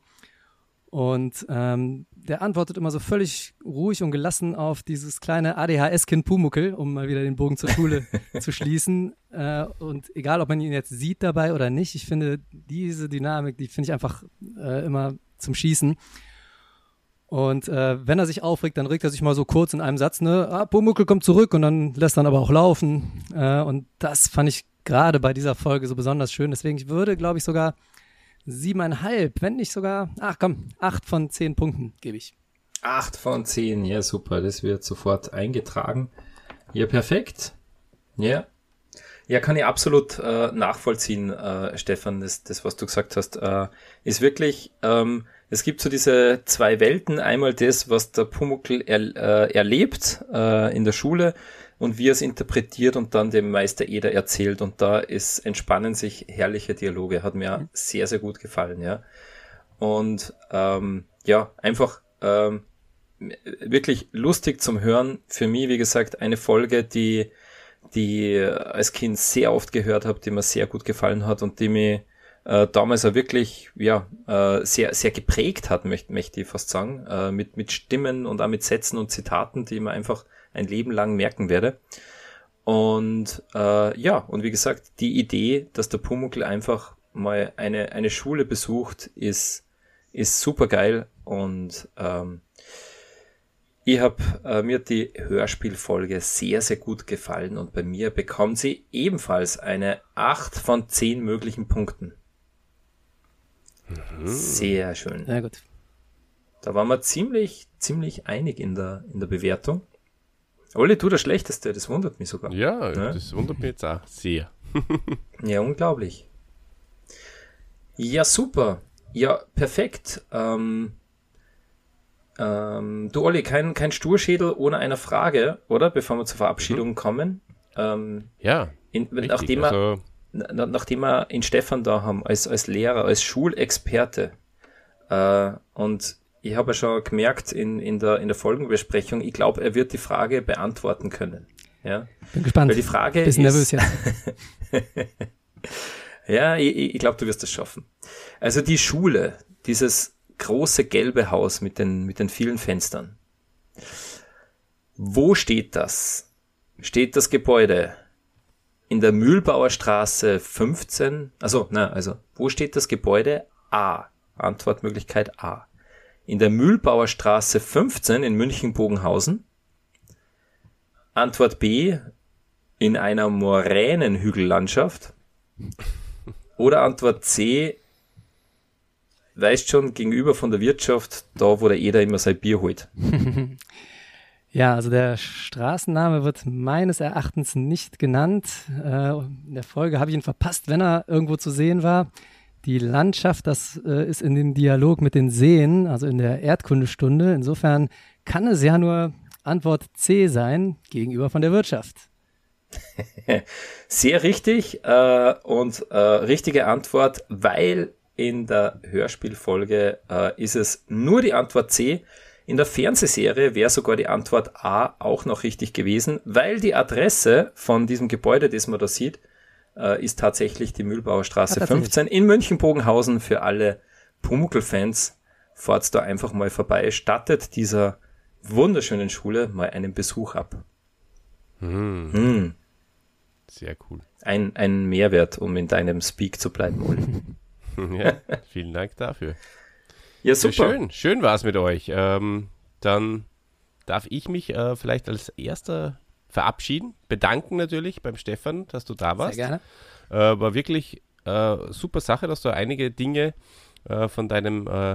und ähm, der antwortet immer so völlig ruhig und gelassen auf dieses kleine ADHS-Kind Pumuckel, um mal wieder den Bogen zur Schule zu schließen. Äh, und egal, ob man ihn jetzt sieht dabei oder nicht, ich finde diese Dynamik, die finde ich einfach äh, immer zum Schießen. Und äh, wenn er sich aufregt, dann regt er sich mal so kurz in einem Satz, ne, ah, Pumuckel kommt zurück und dann lässt dann aber auch laufen. Äh, und das fand ich gerade bei dieser Folge so besonders schön. Deswegen, ich würde, glaube ich, sogar siebeneinhalb, wenn nicht sogar, ach komm, acht von zehn Punkten gebe ich. Acht von zehn, ja super, das wird sofort eingetragen. Ja, perfekt. Ja. Ja, kann ich absolut äh, nachvollziehen, äh, Stefan, das, das, was du gesagt hast, äh, ist wirklich, ähm, es gibt so diese zwei Welten, einmal das, was der Pumuckl er, äh, erlebt äh, in der Schule und wie er es interpretiert und dann dem Meister Eder erzählt und da ist, entspannen sich herrliche Dialoge, hat mir mhm. sehr, sehr gut gefallen, ja. Und ähm, ja, einfach ähm, wirklich lustig zum Hören. Für mich, wie gesagt, eine Folge, die die als Kind sehr oft gehört habe, die mir sehr gut gefallen hat und die mich äh, damals auch wirklich ja, äh, sehr, sehr geprägt hat, möchte, möchte ich fast sagen, äh, mit, mit Stimmen und auch mit Sätzen und Zitaten, die mir einfach ein Leben lang merken werde. Und äh, ja, und wie gesagt, die Idee, dass der Pumuckl einfach mal eine, eine Schule besucht, ist, ist super geil und ähm, ich habe äh, mir die Hörspielfolge sehr, sehr gut gefallen und bei mir bekommt sie ebenfalls eine 8 von 10 möglichen Punkten. Mhm. Sehr schön. Sehr gut. Da waren wir ziemlich, ziemlich einig in der, in der Bewertung. Olli, du das Schlechteste, das wundert mich sogar. Ja, ne? das wundert mich jetzt auch sehr. ja, unglaublich. Ja, super. Ja, perfekt. Ähm, ähm, du Olli, kein, kein Sturschädel ohne eine Frage, oder? Bevor wir zur Verabschiedung mhm. kommen. Ähm, ja. In, nachdem, wir, also, na, nachdem wir ihn Stefan da haben, als, als Lehrer, als Schulexperte, äh, und ich habe ja schon gemerkt in, in, der, in der Folgenbesprechung, ich glaube, er wird die Frage beantworten können. Ja? Bin gespannt. Weil die Frage Bisschen ist, nervös jetzt. ja, ich, ich glaube, du wirst das schaffen. Also die Schule, dieses große gelbe Haus mit den, mit den vielen Fenstern. Wo steht das? Steht das Gebäude in der Mühlbauer Straße 15? Also, na, also, wo steht das Gebäude? A. Antwortmöglichkeit A. In der Mühlbauer Straße 15 in München-Bogenhausen. Antwort B. In einer Moränenhügellandschaft. Oder Antwort C weißt schon, gegenüber von der Wirtschaft, da wo der Eder immer sein Bier holt. Ja, also der Straßenname wird meines Erachtens nicht genannt. Äh, in der Folge habe ich ihn verpasst, wenn er irgendwo zu sehen war. Die Landschaft, das äh, ist in dem Dialog mit den Seen, also in der Erdkundestunde. Insofern kann es ja nur Antwort C sein, gegenüber von der Wirtschaft. Sehr richtig äh, und äh, richtige Antwort, weil in der Hörspielfolge äh, ist es nur die Antwort C. In der Fernsehserie wäre sogar die Antwort A auch noch richtig gewesen, weil die Adresse von diesem Gebäude, das man da sieht, äh, ist tatsächlich die Mühlbauer Straße ah, 15 in München-Bogenhausen für alle Pumuckl-Fans. Fahrt da einfach mal vorbei, stattet dieser wunderschönen Schule mal einen Besuch ab. Hm. Hm. Sehr cool. Ein, ein Mehrwert, um in deinem Speak zu bleiben, Uli. ja, vielen Dank dafür. Ja, super. Ja, schön, schön war es mit euch. Ähm, dann darf ich mich äh, vielleicht als erster verabschieden, bedanken natürlich beim Stefan, dass du da warst. Sehr gerne. Äh, war wirklich äh, super Sache, dass du einige Dinge äh, von deinem äh,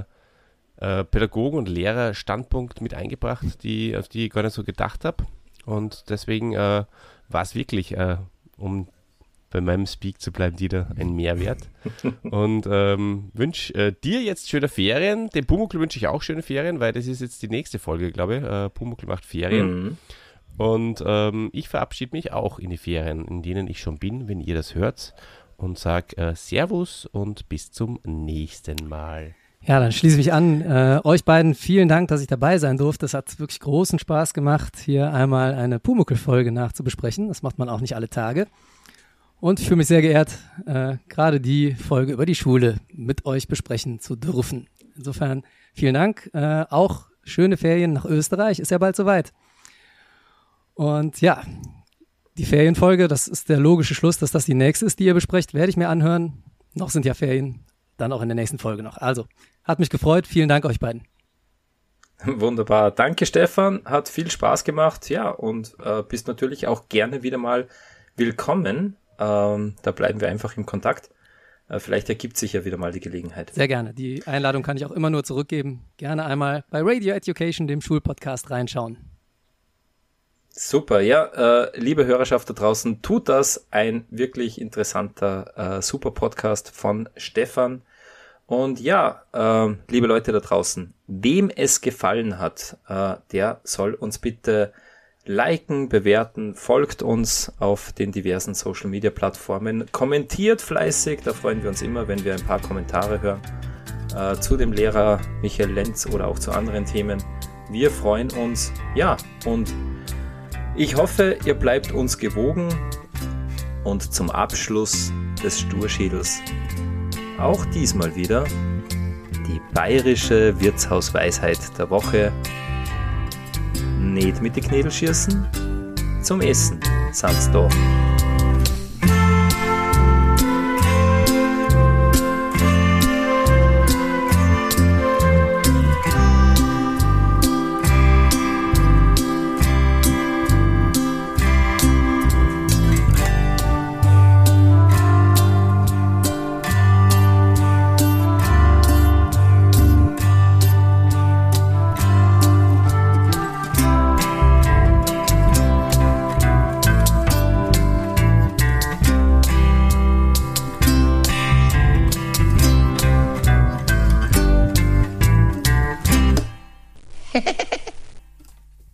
äh, Pädagogen- und Lehrerstandpunkt mit eingebracht, die, auf die ich gar nicht so gedacht habe. Und deswegen war es wirklich, um bei meinem Speak zu bleiben, Dieter, ein Mehrwert. Und ähm, wünsche äh, dir jetzt schöne Ferien. Dem Pumuckl wünsche ich auch schöne Ferien, weil das ist jetzt die nächste Folge, glaube ich. Äh, Pumuckl macht Ferien. Mhm. Und ähm, ich verabschiede mich auch in die Ferien, in denen ich schon bin, wenn ihr das hört. Und sage äh, Servus und bis zum nächsten Mal. Ja, dann schließe ich mich an. Äh, euch beiden vielen Dank, dass ich dabei sein durfte. Es hat wirklich großen Spaß gemacht, hier einmal eine Pumuckl-Folge nachzubesprechen. Das macht man auch nicht alle Tage. Und ich fühle mich sehr geehrt, äh, gerade die Folge über die Schule mit euch besprechen zu dürfen. Insofern vielen Dank. Äh, auch schöne Ferien nach Österreich, ist ja bald soweit. Und ja, die Ferienfolge, das ist der logische Schluss, dass das die nächste ist, die ihr besprecht, werde ich mir anhören. Noch sind ja Ferien, dann auch in der nächsten Folge noch. Also, hat mich gefreut. Vielen Dank euch beiden. Wunderbar. Danke, Stefan. Hat viel Spaß gemacht. Ja, und äh, bist natürlich auch gerne wieder mal willkommen ähm, da bleiben wir einfach im Kontakt. Äh, vielleicht ergibt sich ja wieder mal die Gelegenheit. Sehr gerne. Die Einladung kann ich auch immer nur zurückgeben. Gerne einmal bei Radio Education, dem Schulpodcast, reinschauen. Super, ja, äh, liebe Hörerschaft da draußen, tut das. Ein wirklich interessanter, äh, super Podcast von Stefan. Und ja, äh, liebe Leute da draußen, wem es gefallen hat, äh, der soll uns bitte liken, bewerten, folgt uns auf den diversen Social Media Plattformen, kommentiert fleißig, da freuen wir uns immer, wenn wir ein paar Kommentare hören äh, zu dem Lehrer Michael Lenz oder auch zu anderen Themen. Wir freuen uns, ja, und ich hoffe, ihr bleibt uns gewogen und zum Abschluss des Sturschädels auch diesmal wieder die bayerische Wirtshausweisheit der Woche. Nicht mit den Knädel schießen, zum Essen sind's da.